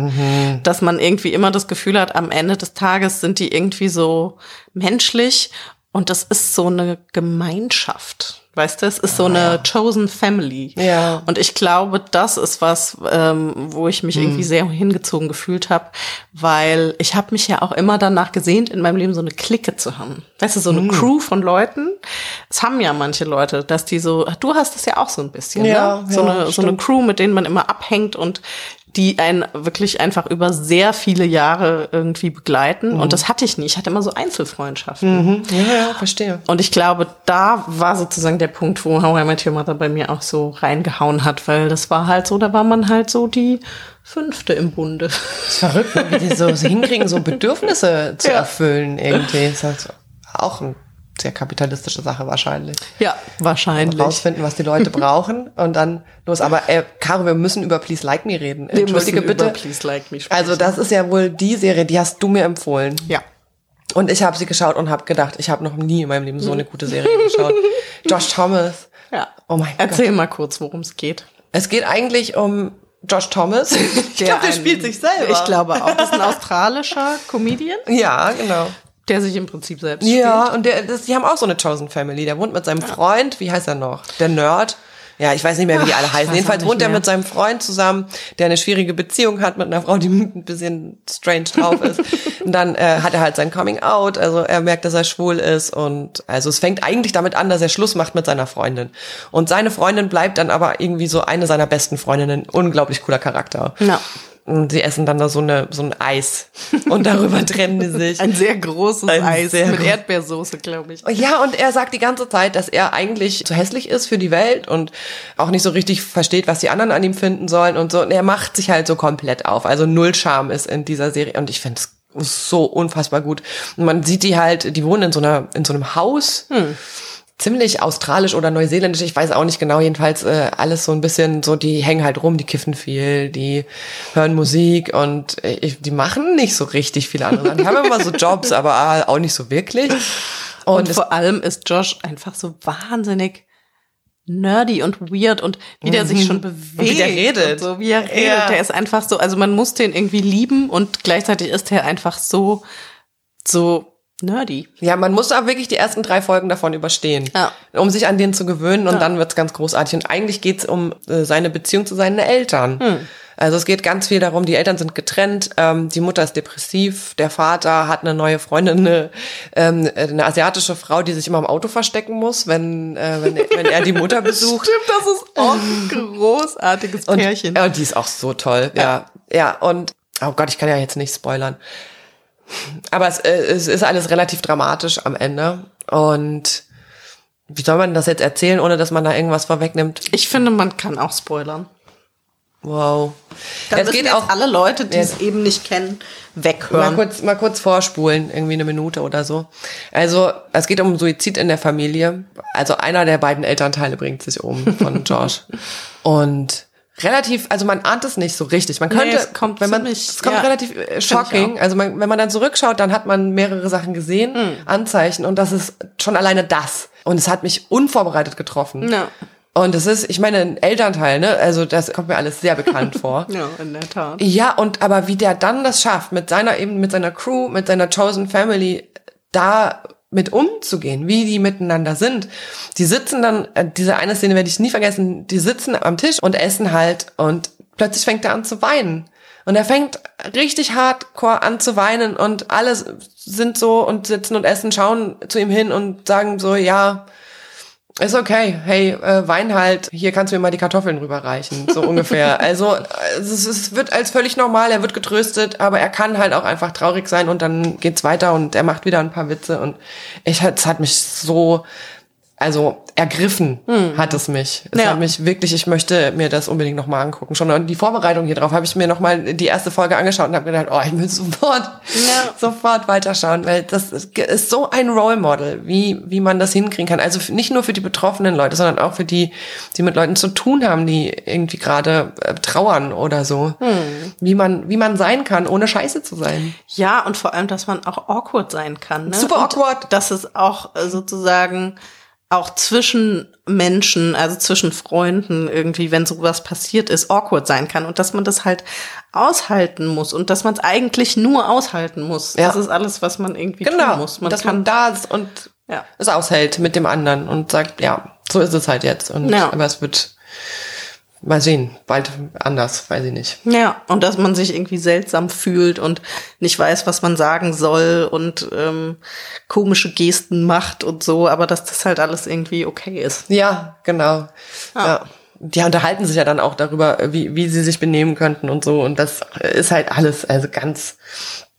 dass man irgendwie immer das Gefühl hat, am Ende des Tages sind die irgendwie so menschlich und das ist so eine Gemeinschaft. Weißt du, es ist so eine chosen family. Ja. Und ich glaube, das ist was, ähm, wo ich mich irgendwie sehr hingezogen gefühlt habe, weil ich habe mich ja auch immer danach gesehnt, in meinem Leben so eine Clique zu haben. Weißt du, so eine Crew von Leuten. Es haben ja manche Leute, dass die so, du hast es ja auch so ein bisschen, Ja, ne? So, ja, eine, so eine. Crew, mit denen man immer abhängt und die einen wirklich einfach über sehr viele Jahre irgendwie begleiten. Und das hatte ich nie. Ich hatte immer so Einzelfreundschaften. Ja, ja, verstehe. Und ich glaube, da war sozusagen der Punkt, wo How I Met Your Mother bei mir auch so reingehauen hat, weil das war halt so, da war man halt so die fünfte im Bunde. Das ist verrückt, wie die so hinkriegen, so Bedürfnisse zu Ja. erfüllen irgendwie. Das ist halt auch eine sehr kapitalistische Sache wahrscheinlich. Ja, wahrscheinlich. Rausfinden, was die Leute brauchen und dann los. Aber äh, Caro, wir müssen über Please Like Me reden. Wir Entschuldige bitte. über Please Like Me sprechen. Also das ist ja wohl die Serie, die hast du mir empfohlen. ja. Und ich habe sie geschaut und habe gedacht, ich habe noch nie in meinem Leben so eine gute Serie geschaut. Josh Thomas. Ja. Oh mein Erzähl mal kurz, worum es geht. Es geht eigentlich um Josh Thomas. Ich glaube, der spielt sich selber. Ich glaube auch. Das ist ein australischer Comedian, Ja, genau. Der sich im Prinzip selbst Ja, und der, das, die haben auch so eine Chosen Family. Der wohnt mit seinem Freund, wie heißt er noch? Der Nerd. Ja, ich weiß nicht mehr, wie die alle heißen. Jedenfalls wohnt er mit seinem Freund zusammen, der eine schwierige Beziehung hat mit einer Frau, die ein bisschen strange drauf ist. und dann äh, hat er halt sein Coming Out, also er merkt, dass er schwul ist und also es fängt eigentlich damit an, dass er Schluss macht mit seiner Freundin. Und seine Freundin bleibt dann aber irgendwie so eine seiner besten Freundinnen. Unglaublich cooler Charakter. Ja. Und sie essen dann da so eine so ein Eis und darüber trennen die sich. Ein sehr großes Ein Eis sehr mit Erdbeersoße, glaube ich. Ja, und er sagt die ganze Zeit, dass er eigentlich zu hässlich ist für die Welt und auch nicht so richtig versteht, was die anderen an ihm finden sollen und so. Und er macht sich halt so komplett auf. Also null Charme ist in dieser Serie und ich finde es so unfassbar gut. Und man sieht die halt, die wohnen in so einer in so einem Haus. Ziemlich australisch oder neuseeländisch, ich weiß auch nicht genau, jedenfalls äh, alles so ein bisschen so, die hängen halt rum, die kiffen viel, die hören Musik und äh, die machen nicht so richtig viele andere Sachen. Die haben immer so Jobs, aber auch nicht so wirklich. Und, es- vor allem ist Josh einfach so wahnsinnig nerdy und weird und wie der sich schon bewegt. Mhm. wie der redet. Und so wie er redet. Ja. Der ist einfach so, also man muss den irgendwie lieben und gleichzeitig ist er einfach so, so nerdy. Ja, man muss aber wirklich die ersten drei Folgen davon überstehen, Ja. um sich an den zu gewöhnen und Ja. dann wird's ganz großartig. Und eigentlich geht's um äh, seine Beziehung zu seinen Eltern. Hm. Also es geht ganz viel darum, die Eltern sind getrennt, ähm, die Mutter ist depressiv, der Vater hat eine neue Freundin, eine, ähm, eine asiatische Frau, die sich immer im Auto verstecken muss, wenn, äh, wenn, wenn er die Mutter besucht. Stimmt, das ist auch ein großartiges Pärchen. ja, und die ist auch so toll. Ja. ja, und oh Gott, ich kann ja jetzt nicht spoilern. Aber es, äh, es ist alles relativ dramatisch am Ende. Und wie soll man das jetzt erzählen, ohne dass man da irgendwas vorwegnimmt? Ich finde, man kann auch spoilern. Wow. Dann es geht jetzt auch alle Leute, die es eben nicht kennen, mal weghören. kurz, mal kurz vorspulen, irgendwie eine Minute oder so. Also, es geht um Suizid in der Familie. Also, einer der beiden Elternteile bringt sich um von Josh. Und relativ, also man ahnt es nicht so richtig. Man Nee, könnte, es kommt wenn man, ziemlich- es kommt ja, relativ äh, shocking. Also man, wenn man dann zurückschaut, dann hat man mehrere Sachen gesehen, Hm. Anzeichen und das ist schon alleine das. Und es hat mich unvorbereitet getroffen. Ja. Und es ist, ich meine, ein Elternteil, ne? Also das kommt mir alles sehr bekannt vor. Ja, in der Tat. Ja, und aber wie der dann das schafft, mit seiner eben, mit seiner Crew, mit seiner Chosen Family, da mit umzugehen, wie die miteinander sind. Die sitzen dann, äh, diese eine Szene werde ich nie vergessen, die sitzen am Tisch und essen halt und plötzlich fängt er an zu weinen. Und er fängt richtig hardcore an zu weinen und alle sind so und sitzen und essen, schauen zu ihm hin und sagen so, ja, ist okay. Hey, äh, Wein halt, hier kannst du mir mal die Kartoffeln rüberreichen, so ungefähr. Also es, es wird als völlig normal, er wird getröstet, aber er kann halt auch einfach traurig sein und dann geht's weiter und er macht wieder ein paar Witze und ich, es hat mich so, also ergriffen hat es mich. Es Ja. hat mich wirklich, ich möchte mir das unbedingt nochmal angucken. Schon und die Vorbereitung hier drauf habe ich mir nochmal die erste Folge angeschaut und habe gedacht, oh, ich will sofort, Ja. sofort weiterschauen, weil das ist, so ein Role Model, wie, wie man das hinkriegen kann. Also nicht nur für die betroffenen Leute, sondern auch für die, die mit Leuten zu tun haben, die irgendwie gerade äh, trauern oder so. Hm. Wie man, wie man sein kann, ohne scheiße zu sein. Ja, und vor allem, dass man auch awkward sein kann. Ne? Super und awkward. Dass es auch äh, sozusagen auch zwischen Menschen, also zwischen Freunden irgendwie, wenn sowas passiert ist, awkward sein kann und dass man das halt aushalten muss und dass man es eigentlich nur aushalten muss. Ja. Das ist alles, was man irgendwie Genau. tun muss. Man dass kann man da ist und Ja. es aushält mit dem anderen und sagt, ja, so ist es halt jetzt. Und Ja. aber es wird mal sehen, bald anders, weiß ich nicht. Ja, und dass man sich irgendwie seltsam fühlt und nicht weiß, was man sagen soll und ähm, komische Gesten macht und so, aber dass das halt alles irgendwie okay ist. Ja, genau. Ja. Die unterhalten sich ja dann auch darüber, wie, wie sie sich benehmen könnten und so. Und das ist halt alles, also ganz,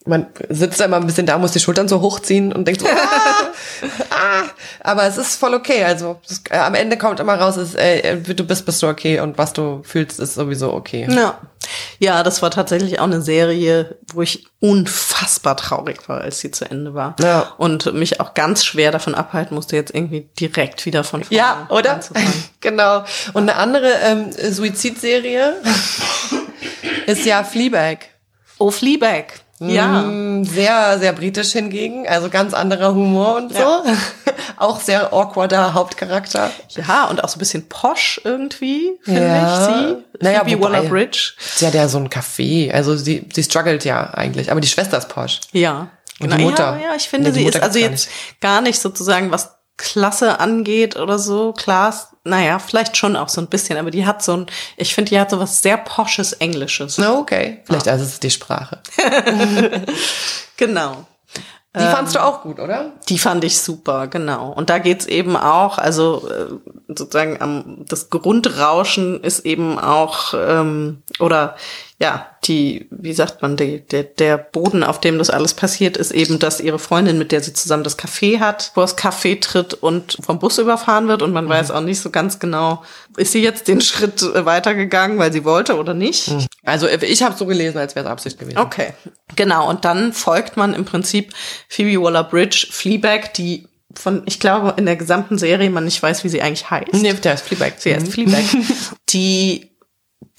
man sitzt da immer ein bisschen da, muss die Schultern so hochziehen und denkt so, ah, ah. Aber es ist voll okay. Also es, äh, am Ende kommt immer raus, ist, äh, du bist, bist du okay und was du fühlst, ist sowieso okay. Ja. Ja, das war tatsächlich auch eine Serie, wo ich unfassbar traurig war, als sie zu Ende war. Ja. Und mich auch ganz schwer davon abhalten musste, jetzt irgendwie direkt wieder von vorne Ja, oder? anzufangen. genau. Und eine andere ähm, Suizidserie ist ja Fleabag. Oh, Fleabag. Ja. Mm, Sehr, sehr britisch hingegen. Also ganz anderer Humor und so. Ja. Auch sehr awkwarder Hauptcharakter. Ja, und auch so ein bisschen posch irgendwie, finde Ja. ich, sie. Naja, Phoebe Waller-Bridge. Sie hat ja so ein Café. Also sie, sie struggelt ja eigentlich. Aber die Schwester ist posch. Ja. Und die Mutter? Ja, ja ich finde, Nee, sie ist also jetzt gar nicht sozusagen, was Klasse angeht oder so. Klar, naja, vielleicht schon auch so ein bisschen, aber die hat so ein, ich finde, die hat so was sehr posches Englisches. Na, okay. Vielleicht ist es die Sprache. Genau. Die fandst du auch gut, oder? Die fand ich super, genau. Und da geht's eben auch, also äh, sozusagen das Grundrauschen ist eben auch ähm, oder ja die, wie sagt man, die, der der Boden, auf dem das alles passiert, ist eben, dass ihre Freundin, mit der sie zusammen das Café hat, vor das Café tritt und vom Bus überfahren wird und man weiß auch nicht so ganz genau, ist sie jetzt den Schritt äh, weitergegangen, weil sie wollte oder nicht. Also ich habe so gelesen, als wäre es Absicht gewesen. Okay, genau. Und dann folgt man im Prinzip Phoebe Waller-Bridge, Fleabag, die von, ich glaube, in der gesamten Serie man nicht weiß, wie sie eigentlich heißt. Nee, der ist Fleabag. Sie heißt Fleabag, die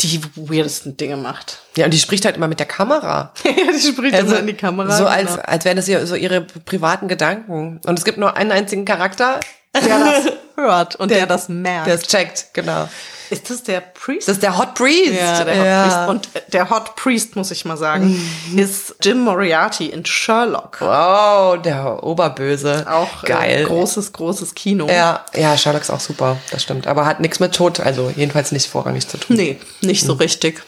die weirdesten Dinge macht. Ja, und die spricht halt immer mit der Kamera. ja, die spricht immer in die Kamera. So als, genau. als wären das ihr, so ihre privaten Gedanken. Und es gibt nur einen einzigen Charakter, der das hört und der, das merkt. der es checkt, genau. ist das der Priest? Das ist der Hot Priest. ja, der Hot Priest. Und äh, der Hot Priest, muss ich mal sagen, ist Jim Moriarty in Sherlock. Wow, der Oberböse. Auch geil. Äh, großes, großes Kino. ja, ja, Sherlock ist auch super, das stimmt. Aber hat nichts mit Tod, also jedenfalls nicht vorrangig zu tun. Nee, nicht so richtig.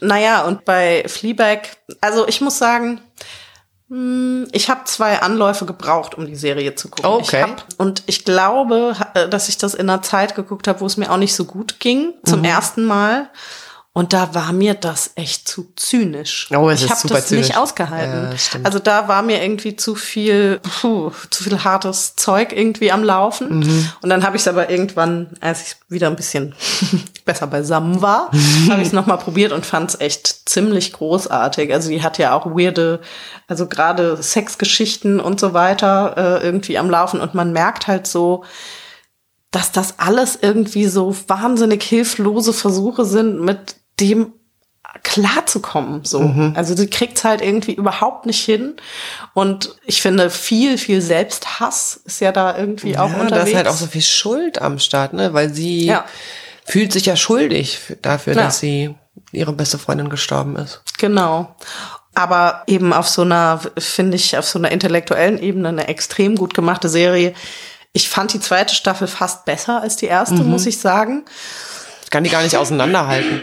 Naja, und bei Fleabag, also ich muss sagen, ich habe zwei Anläufe gebraucht, um die Serie zu gucken. Okay. Ich hab, und ich glaube, ha- dass ich das in einer Zeit geguckt habe, wo es mir auch nicht so gut ging, zum Mhm. ersten Mal. Und da war mir das echt zu zynisch. Oh, es ich habe das nicht zynisch. ausgehalten. Ja, also da war mir irgendwie zu viel, puh, zu viel hartes Zeug irgendwie am Laufen. Mhm. Und dann habe ich es aber irgendwann, als ich wieder ein bisschen besser beisammen war, habe ich es nochmal probiert und fand es echt ziemlich großartig. Also die hat ja auch weirde, also gerade Sexgeschichten und so weiter äh, irgendwie am Laufen. Und man merkt halt so, dass das alles irgendwie so wahnsinnig hilflose Versuche sind, mit dem klarzukommen. So. Mhm. Also sie kriegt's halt irgendwie überhaupt nicht hin. Und ich finde, viel, viel Selbsthass ist ja da irgendwie auch ja, da unterwegs. ist halt auch so viel Schuld am Start, ne? Weil sie Ja. fühlt sich ja schuldig dafür, Ja. dass sie ihre beste Freundin gestorben ist. Genau. Aber eben auf so einer, finde ich, auf so einer intellektuellen Ebene eine extrem gut gemachte Serie. Ich fand die zweite Staffel fast besser als die erste, Mhm. muss ich sagen. Ich kann die gar nicht auseinanderhalten.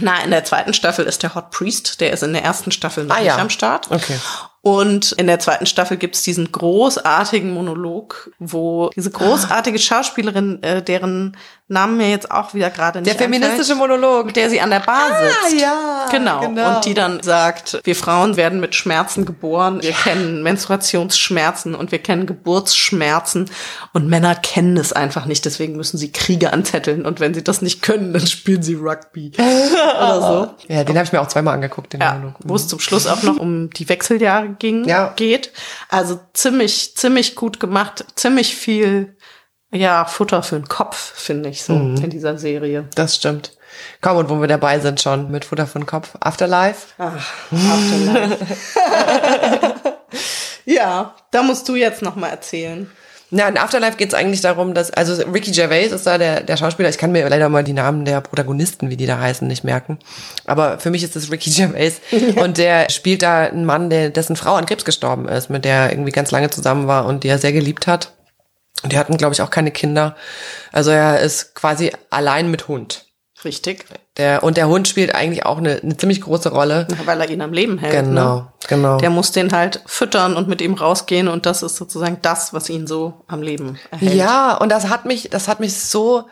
Na, in der zweiten Staffel ist der Hot Priest, der ist in der ersten Staffel noch Ah, nicht ja. am Start. Okay. Und in der zweiten Staffel gibt's diesen großartigen Monolog, wo diese großartige Schauspielerin, äh, deren Namen mir jetzt auch wieder gerade nicht Der feministische einfällt, Monolog. mit der sie an der Bar sitzt. ja, Genau. genau. Und die dann sagt, wir Frauen werden mit Schmerzen geboren, wir kennen Menstruationsschmerzen und wir kennen Geburtsschmerzen und Männer kennen es einfach nicht, deswegen müssen sie Kriege anzetteln und wenn sie das nicht können, dann spielen sie Rugby oder so. Ja, den habe ich mir auch zweimal angeguckt, den Ja, Monolog. wo es zum Schluss auch noch um die Wechseljahre ging, Ja. geht. Also ziemlich, ziemlich gut gemacht, ziemlich viel, ja, Futter für den Kopf, finde ich so Mhm. in dieser Serie. Das stimmt. Komm, und wo wir dabei sind schon mit Futter von Kopf. Afterlife. Ach, Afterlife. ja, da musst du jetzt noch mal erzählen. Na, in Afterlife geht es eigentlich darum, dass, also Ricky Gervais ist da der, der Schauspieler. Ich kann mir leider mal die Namen der Protagonisten, wie die da heißen, nicht merken. Aber für mich ist es Ricky Gervais. Und der spielt da einen Mann, der, dessen Frau an Krebs gestorben ist, mit der er irgendwie ganz lange zusammen war und die er sehr geliebt hat. Und die hatten, glaube ich, auch keine Kinder. Also er ist quasi allein mit Hund. Richtig. Der, und der Hund spielt eigentlich auch eine, eine ziemlich große Rolle. Weil er ihn am Leben hält. Genau, Ne? genau. Der muss den halt füttern und mit ihm rausgehen und das ist sozusagen das, was ihn so am Leben erhält. Ja, und das hat mich, das hat mich so,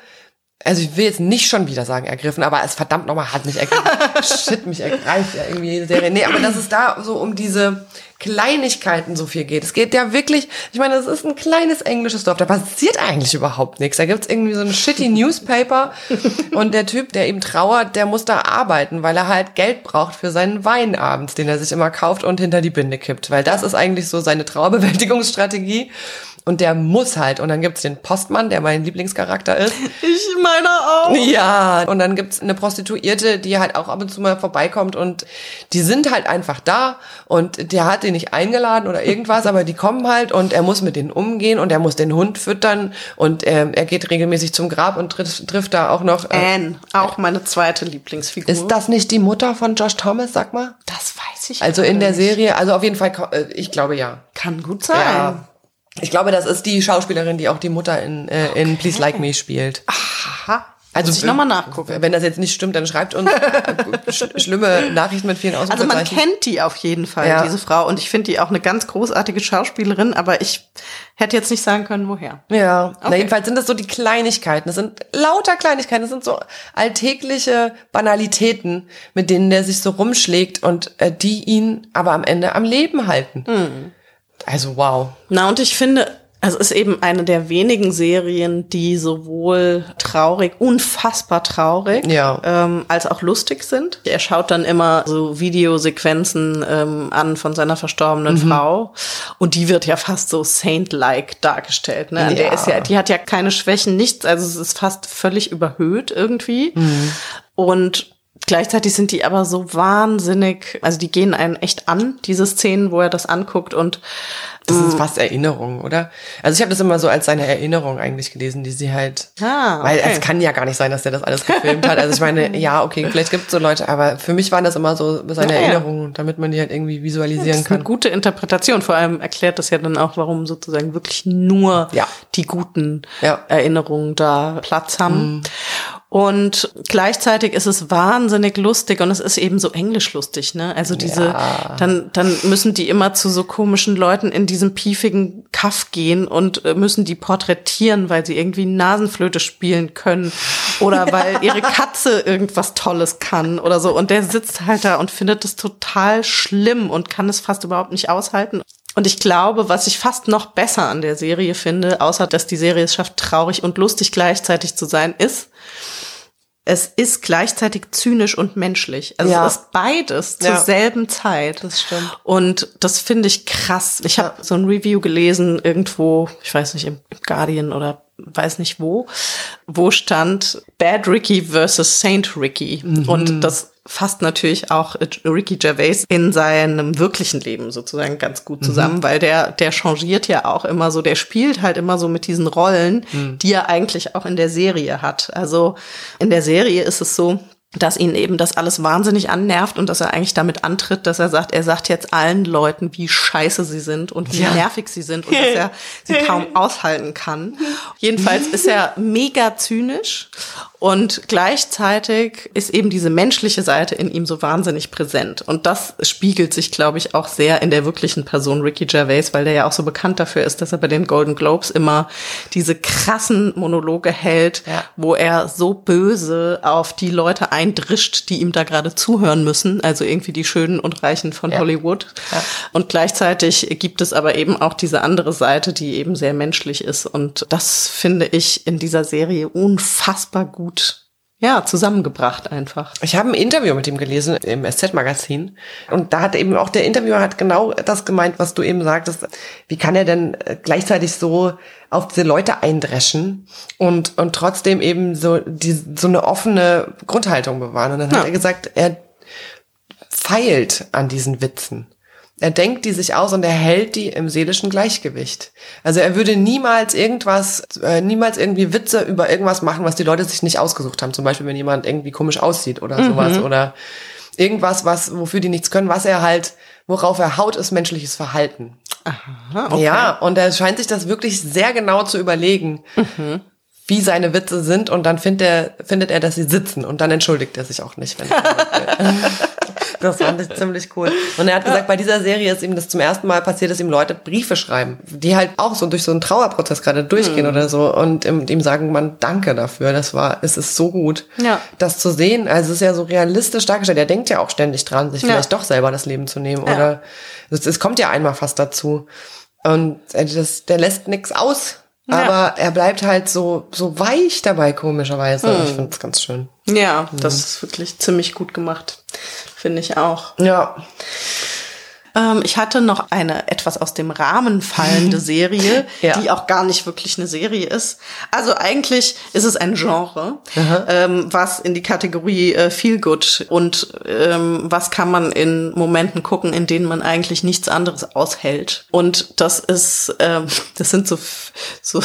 also ich will jetzt nicht schon wieder sagen ergriffen, aber es verdammt nochmal hat mich ergriffen. Shit, mich ergreift ja irgendwie jede Serie. Nee, aber dass es da so um diese Kleinigkeiten so viel geht. Es geht ja wirklich, ich meine, das ist ein kleines englisches Dorf, da passiert eigentlich überhaupt nichts. Da gibt's irgendwie so ein shitty Newspaper und der Typ, der eben trauert, der muss da arbeiten, weil er halt Geld braucht für seinen Wein abends, den er sich immer kauft und hinter die Binde kippt. Weil das ist eigentlich so seine Trauerbewältigungsstrategie. Und der muss halt. Und dann gibt's den Postmann, der mein Lieblingscharakter ist. Ich meine auch. Ja, und dann gibt's eine Prostituierte, die halt auch ab und zu mal vorbeikommt und die sind halt einfach da und der hat den nicht eingeladen oder irgendwas, aber die kommen halt und er muss mit denen umgehen und er muss den Hund füttern und ähm, er geht regelmäßig zum Grab und trifft, trifft da auch noch. Äh, Anne, auch meine zweite Lieblingsfigur. ist das nicht die Mutter von Josh Thomas, sag mal? das weiß ich Also in der nicht. Serie, also auf jeden Fall, äh, ich glaube ja. Kann gut sein. Ja. Ich glaube, das ist die Schauspielerin, die auch die Mutter in, äh, in Please Like Me spielt. Aha. Also Muss ich nochmal nachgucken. Wenn das jetzt nicht stimmt, dann schreibt uns sch schlimme Nachrichten mit vielen Also man Ausrufezeichen. kennt die auf jeden Fall, Ja. diese Frau. Und ich finde die auch eine ganz großartige Schauspielerin, aber ich hätte jetzt nicht sagen können, woher. Ja, na Okay. jedenfalls sind das so die Kleinigkeiten. Das sind lauter Kleinigkeiten. Das sind so alltägliche Banalitäten, mit denen der sich so rumschlägt und äh, die ihn aber am Ende am Leben halten. Hm. Also wow. Na, und ich finde, es ist eben eine der wenigen Serien, die sowohl traurig, unfassbar traurig, Ja. ähm, als auch lustig sind. Er schaut dann immer so Videosequenzen ähm, an von seiner verstorbenen Mhm. Frau und die wird ja fast so Saint-like dargestellt. Ne? Ja. Der ist ja, die hat ja keine Schwächen, nichts, also es ist fast völlig überhöht irgendwie. Mhm. Und Gleichzeitig sind die aber so wahnsinnig, also die gehen einen echt an, diese Szenen, wo er das anguckt und Das Mm. ist fast Erinnerungen, oder? Also ich habe das immer so als seine Erinnerung eigentlich gelesen, die sie halt. Ah, Weil okay. es kann ja gar nicht sein, dass der das alles gefilmt hat. Also ich meine, ja, okay, vielleicht gibt es so Leute, aber für mich waren das immer so seine Ja, ja. Erinnerungen, damit man die halt irgendwie Das visualisieren ist eine kann. gute Interpretation. Vor allem erklärt das ja dann auch, warum sozusagen wirklich nur Ja. die guten Ja. Mhm. Erinnerungen da Platz haben. Und gleichzeitig ist es wahnsinnig lustig und es ist eben so englisch lustig, ne? Also diese, Ja. dann, dann müssen die immer zu so komischen Leuten in diesem piefigen Kaff gehen und äh, müssen die porträtieren, weil sie irgendwie Nasenflöte spielen können oder weil ihre Katze irgendwas Tolles kann oder so. Und der sitzt halt da und findet das total schlimm und kann es fast überhaupt nicht aushalten. Und ich glaube, was ich fast noch besser an der Serie finde, außer dass die Serie es schafft, traurig und lustig gleichzeitig zu sein, ist, es ist gleichzeitig zynisch und menschlich. Also Ja. es ist beides zur Ja. selben Zeit. Das stimmt. Und das finde ich krass. Ich habe so ein Review gelesen irgendwo, ich weiß nicht, im Guardian oder weiß nicht wo, wo stand Bad Ricky versus Saint Ricky. Und das fasst natürlich auch Ricky Gervais in seinem wirklichen Leben sozusagen ganz gut zusammen, weil der, der changiert ja auch immer so, der spielt halt immer so mit diesen Rollen, die er eigentlich auch in der Serie hat. Also in der Serie ist es so, dass ihn eben das alles wahnsinnig annervt und dass er eigentlich damit antritt, dass er sagt, er sagt jetzt allen Leuten, wie scheiße sie sind und wie Ja. nervig sie sind und dass er sie kaum aushalten kann. Jedenfalls ist er mega zynisch Und gleichzeitig ist eben diese menschliche Seite in ihm so wahnsinnig präsent. Und das spiegelt sich, glaube ich, auch sehr in der wirklichen Person Ricky Gervais, weil der ja auch so bekannt dafür ist, dass er bei den Golden Globes immer diese krassen Monologe hält, Ja. wo er so böse auf die Leute eindrischt, die ihm da gerade zuhören müssen. Also irgendwie die Schönen und Reichen von Ja. Hollywood. Ja. Und gleichzeitig gibt es aber eben auch diese andere Seite, die eben sehr menschlich ist. Und das finde ich in dieser Serie unfassbar gut, ja, zusammengebracht einfach. Ich habe ein Interview mit ihm gelesen im SZ-Magazin und da hat eben auch der Interviewer hat genau das gemeint, was du eben sagtest. Wie kann er denn äh, gleichzeitig so auf diese Leute eindreschen und, und trotzdem eben so, die, so eine offene Grundhaltung bewahren? Und dann hat Ja. er gesagt, er feilt an diesen Witzen. Er denkt die sich aus und er hält die im seelischen Gleichgewicht. Also er würde niemals irgendwas, äh, niemals irgendwie Witze über irgendwas machen, was die Leute sich nicht ausgesucht haben. Zum Beispiel, wenn jemand irgendwie komisch aussieht oder sowas oder irgendwas, was wofür die nichts können, was er halt, worauf er haut, ist menschliches Verhalten. Aha, okay. Ja, und er scheint sich das wirklich sehr genau zu überlegen, wie seine Witze sind und dann findet er, findet er, dass sie sitzen und dann entschuldigt er sich auch nicht. Wenn das fand ich ziemlich cool. Und er hat gesagt, bei dieser Serie ist ihm das zum ersten Mal passiert, dass ihm Leute Briefe schreiben, die halt auch so durch so einen Trauerprozess gerade durchgehen oder so und ihm, ihm sagen, man, danke dafür, das war, es ist so gut, Ja. das zu sehen. Also es ist ja so realistisch dargestellt. Er denkt ja auch ständig dran, sich Ja. vielleicht doch selber das Leben zu nehmen Ja. oder es, es kommt ja einmal fast dazu. Und äh, das, der lässt nix aus. Ja. Aber er bleibt halt so, so weich dabei, komischerweise. Hm. Ich finde es ganz schön. Ja, das ist wirklich ziemlich gut gemacht. Finde ich auch. Ja. Ähm, ich hatte noch eine etwas aus dem Rahmen fallende Serie, Ja. die auch gar nicht wirklich eine Serie ist. Also eigentlich ist es ein Genre, ähm, was in die Kategorie äh, Feel Good und ähm, was kann man in Momenten gucken, in denen man eigentlich nichts anderes aushält. Und das ist, ähm, das sind so, so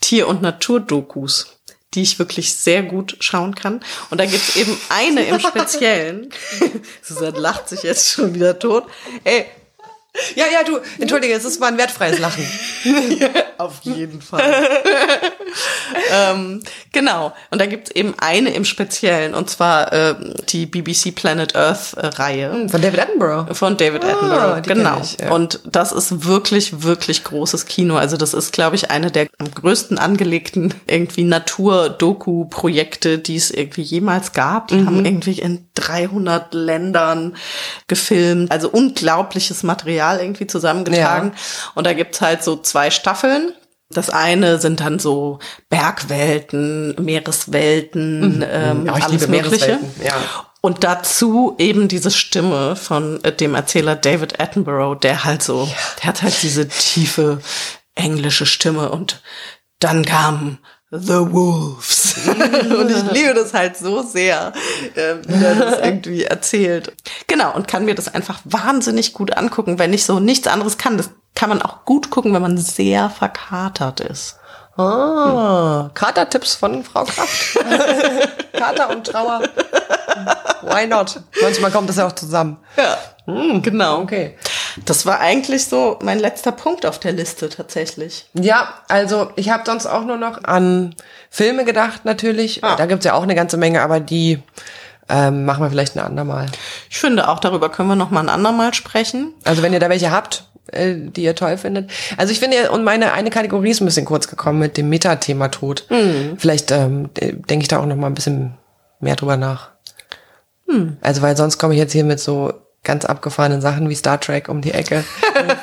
Tier- und Naturdokus die ich wirklich sehr gut schauen kann. Und da gibt's eben eine im Speziellen. Susanne lacht sich jetzt schon wieder tot. Ey, Ja, ja, du, entschuldige, es ist mal ein wertfreies Lachen. Auf jeden Fall. ähm, genau. Und da gibt's eben eine im Speziellen, und zwar ähm, die BBC Planet Earth äh, Reihe. Von David Attenborough. Von David Ah, Attenborough, kenn genau. ich, ja. Und das ist wirklich, wirklich großes Kino. Also das ist, glaube ich, eine der am größten angelegten irgendwie Natur-Doku-Projekte, die es irgendwie jemals gab. Die Mhm. haben irgendwie in 300 Ländern gefilmt. Also unglaubliches Material irgendwie zusammengetragen. Und da gibt's halt so zwei Staffeln. Das eine sind dann so Bergwelten, Meereswelten, ähm, Ja, alles Mögliche. Ja. Und dazu eben diese Stimme von äh, dem Erzähler David Attenborough, der halt so, der hat halt diese tiefe englische Stimme und dann kam The Wolves. und ich liebe das halt so sehr, äh, wie er das irgendwie erzählt. Genau, und kann mir das einfach wahnsinnig gut angucken, wenn ich so nichts anderes kann. Das kann man auch gut gucken, wenn man sehr verkatert ist. Ah, Kater-Tipps von Frau Kraft. Kater und Trauer. Why not? Manchmal kommt das ja auch zusammen. Ja, genau. Okay. Das war eigentlich so mein letzter Punkt auf der Liste tatsächlich. Ja, also ich habe sonst auch nur noch an Filme gedacht natürlich. Ah. Da gibt's ja auch eine ganze Menge, aber die ähm, machen wir vielleicht ein andermal. Ich finde, auch darüber können wir noch mal ein andermal sprechen. Also wenn ihr da welche habt, äh, die ihr toll findet. Also ich finde, und meine eine Kategorie ist ein bisschen kurz gekommen mit dem Metathema Tod. Vielleicht ähm, äh, denke ich da auch noch mal ein bisschen mehr drüber nach. Also weil sonst komme ich jetzt hier mit so ganz abgefahrenen Sachen wie Star Trek um die Ecke.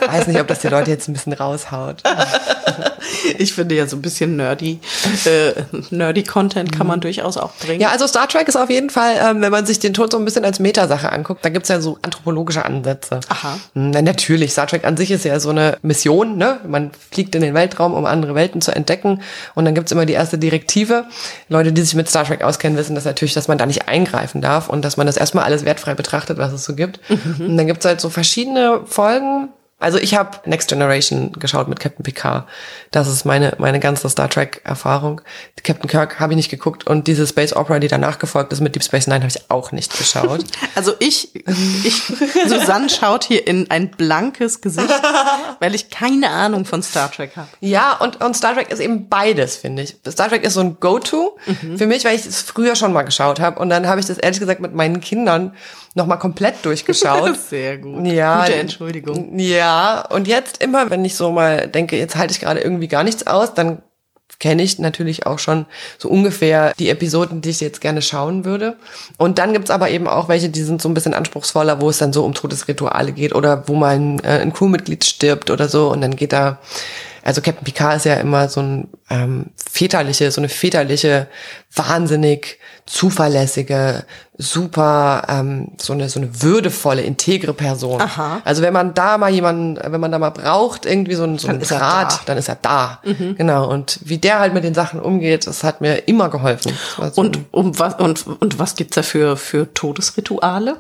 Ich weiß nicht, ob das die Leute jetzt ein bisschen raushaut. Ich finde ja so ein bisschen nerdy, äh, nerdy Content kann man durchaus auch bringen. Ja, also Star Trek ist auf jeden Fall, ähm, wenn man sich den Tod so ein bisschen als Metasache anguckt, da gibt's ja so anthropologische Ansätze. Aha. Na, natürlich, Star Trek an sich ist ja so eine Mission, ne? Man fliegt in den Weltraum, um andere Welten zu entdecken. Und dann gibt's immer die erste Direktive. Leute, die sich mit Star Trek auskennen, wissen das natürlich, dass man da nicht eingreifen darf und dass man das erstmal alles wertfrei betrachtet, was es so gibt. Und dann gibt's halt so verschiedene Folgen, Also ich habe Next Generation geschaut mit Captain Picard. Das ist meine meine ganze Star Trek Erfahrung. Captain Kirk habe ich nicht geguckt und diese Space Opera, die danach gefolgt ist mit Deep Space Nine, habe ich auch nicht geschaut. Also ich, ich, Susanne schaut hier in ein blankes Gesicht, weil ich keine Ahnung von Star Trek habe. ja, und und Star Trek ist eben beides, finde ich. Star Trek ist so ein Go-to für mich, weil ich es früher schon mal geschaut habe und dann habe ich das ehrlich gesagt mit meinen Kindern noch mal komplett durchgeschaut. Sehr gut. Ja, Gute Entschuldigung. Ja, und jetzt immer, wenn ich so mal denke, jetzt halte ich gerade irgendwie gar nichts aus, dann kenne ich natürlich auch schon so ungefähr die Episoden, die ich jetzt gerne schauen würde. Und dann gibt's aber eben auch welche, die sind so ein bisschen anspruchsvoller, wo es dann so um Todesrituale geht oder wo mal ein, äh, ein Crewmitglied stirbt oder so und dann geht da also Captain Picard ist ja immer so ein ähm, väterliche, so eine väterliche, wahnsinnig zuverlässige, super, ähm, so eine so eine würdevolle, integre Person. Aha. Also wenn man da mal jemanden, wenn man da mal braucht, irgendwie so, ein, so einen da. Mhm. dann ist er da. Genau. Und wie der halt mit den Sachen umgeht, das hat mir immer geholfen. Also, Und um was und, und was gibt's da für, für Todesrituale?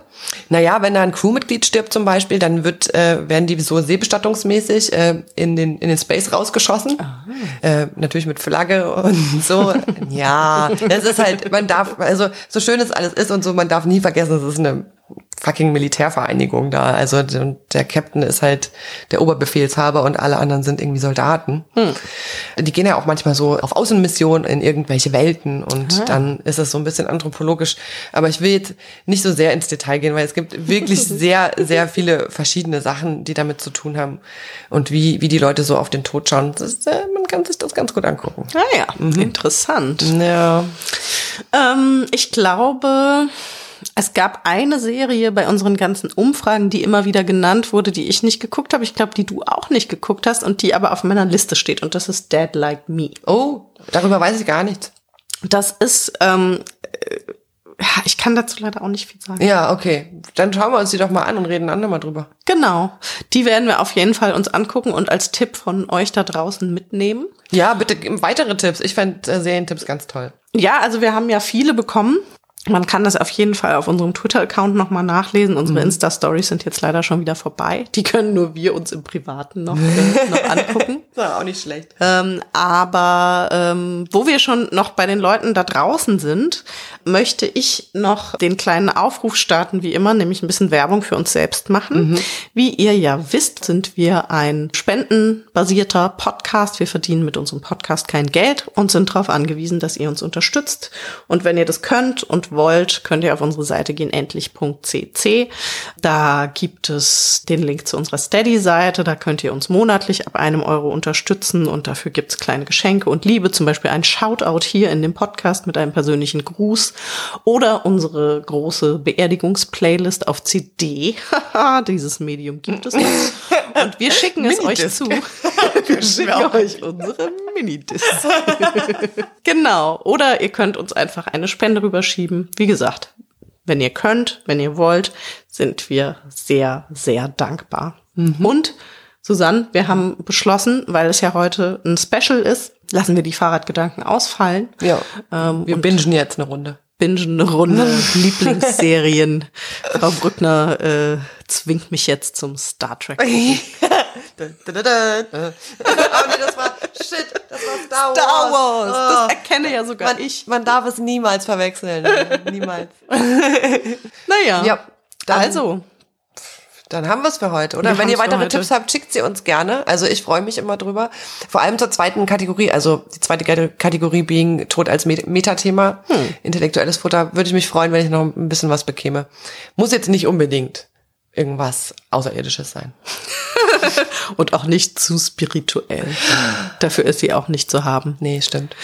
Naja, wenn da ein Crewmitglied stirbt zum Beispiel, dann wird, äh, werden die so seebestattungsmäßig äh, in, den, in den Space rausgeschossen. Äh, natürlich mit Flagge und so. ja, das ist halt, man darf, also so schön es alles ist und so, man darf nie vergessen, es ist eine fucking Militärvereinigung da. Also der, Captain ist halt der Oberbefehlshaber und alle anderen sind irgendwie Soldaten. Die gehen ja auch manchmal so auf Außenmissionen in irgendwelche Welten und dann ist es so ein bisschen anthropologisch. Aber ich will jetzt nicht so sehr ins Detail gehen, weil es gibt wirklich sehr, sehr viele verschiedene Sachen, die damit zu tun haben und wie, wie die Leute so auf den Tod schauen. Ist, äh, man kann sich das ganz gut angucken. Ah ja, interessant. Ja. Ähm, ich glaube, es gab eine Serie bei unseren ganzen Umfragen, die immer wieder genannt wurde, die ich nicht geguckt habe. Ich glaube, die du auch nicht geguckt hast und die aber auf meiner Liste steht. Und das ist Dead Like Me. Oh, darüber weiß ich gar nichts. Das ist, ähm, äh, ich kann dazu leider auch nicht viel sagen. Ja, okay. Dann schauen wir uns die doch mal an und reden dann mal drüber. Genau. Die werden wir auf jeden Fall uns angucken und als Tipp von euch da draußen mitnehmen. Ja, bitte weitere Tipps. Ich fände äh, Serientipps ganz toll. Ja, also wir haben ja viele bekommen. Man kann das auf jeden Fall auf unserem Twitter-Account nochmal nachlesen. Unsere Insta-Stories sind jetzt leider schon wieder vorbei. Die können nur wir uns im Privaten noch, äh, noch angucken. Das war auch nicht schlecht. Ähm, aber ähm, wo wir schon noch bei den Leuten da draußen sind, möchte ich noch den kleinen Aufruf starten, wie immer, nämlich ein bisschen Werbung für uns selbst machen. Wie ihr ja wisst, sind wir ein spendenbasierter Podcast. Wir verdienen mit unserem Podcast kein Geld und sind darauf angewiesen, dass ihr uns unterstützt. Und wenn ihr das könnt und wollt, könnt ihr auf unsere Seite gehen, endlich.cc. Da gibt es den Link zu unserer Steady-Seite. Da könnt ihr uns monatlich ab einem Euro unterstützen und dafür gibt's kleine Geschenke und Liebe, zum Beispiel ein Shoutout hier in dem Podcast mit einem persönlichen Gruß oder unsere große Beerdigungsplaylist auf CD. Haha, Dieses Medium gibt es noch. Und wir schicken es euch zu. Wir schicken euch unsere Minidiscs. genau. Oder ihr könnt uns einfach eine Spende rüberschieben. Wie gesagt, wenn ihr könnt, wenn ihr wollt, sind wir sehr, sehr dankbar. Und Susanne, wir haben beschlossen, weil es ja heute ein Special ist, lassen wir die Fahrradgedanken ausfallen. Ja. Ähm, wir bingen jetzt eine Runde. Bingen eine Runde Lieblingsserien. Frau Brückner äh, zwingt mich jetzt zum Star Trek. Da, da, da, da, oh nee, das war shit, das war Star Wars. Star Wars. Oh. Das erkenne ja sogar man, ich. man darf es niemals verwechseln. niemals. Naja. Ja, also. Dann haben wir es für heute, oder? Wir Wenn ihr weitere. Tipps habt, schickt sie uns gerne. Also ich freue mich immer drüber. Vor allem zur zweiten Kategorie, also die zweite Kate- Kategorie being Tod als Met- Metathema, Hm. intellektuelles Futter, würde ich mich freuen, wenn ich noch ein bisschen was bekäme. Muss jetzt nicht unbedingt irgendwas Außerirdisches sein. Und auch nicht zu spirituell. Dafür ist sie auch nicht zu haben. Nee, stimmt.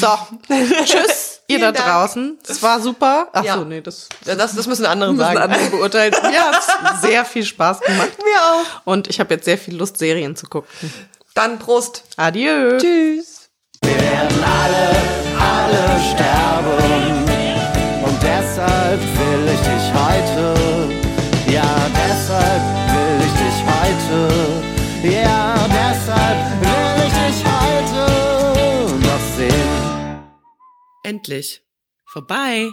So. Tschüss, ihr da Dank. draußen. Es war super. Ach Ja. so, nee, das Das, das müssen andere müssen sagen. andere beurteilen. Mir hat's sehr viel Spaß gemacht. Mir auch. Und ich habe jetzt sehr viel Lust, Serien zu gucken. Dann Prost. Adieu. Tschüss. alle sterben. Und deshalb will ich dich heute, ja, deshalb will ich dich heute, ja, deshalb Endlich. Vorbei.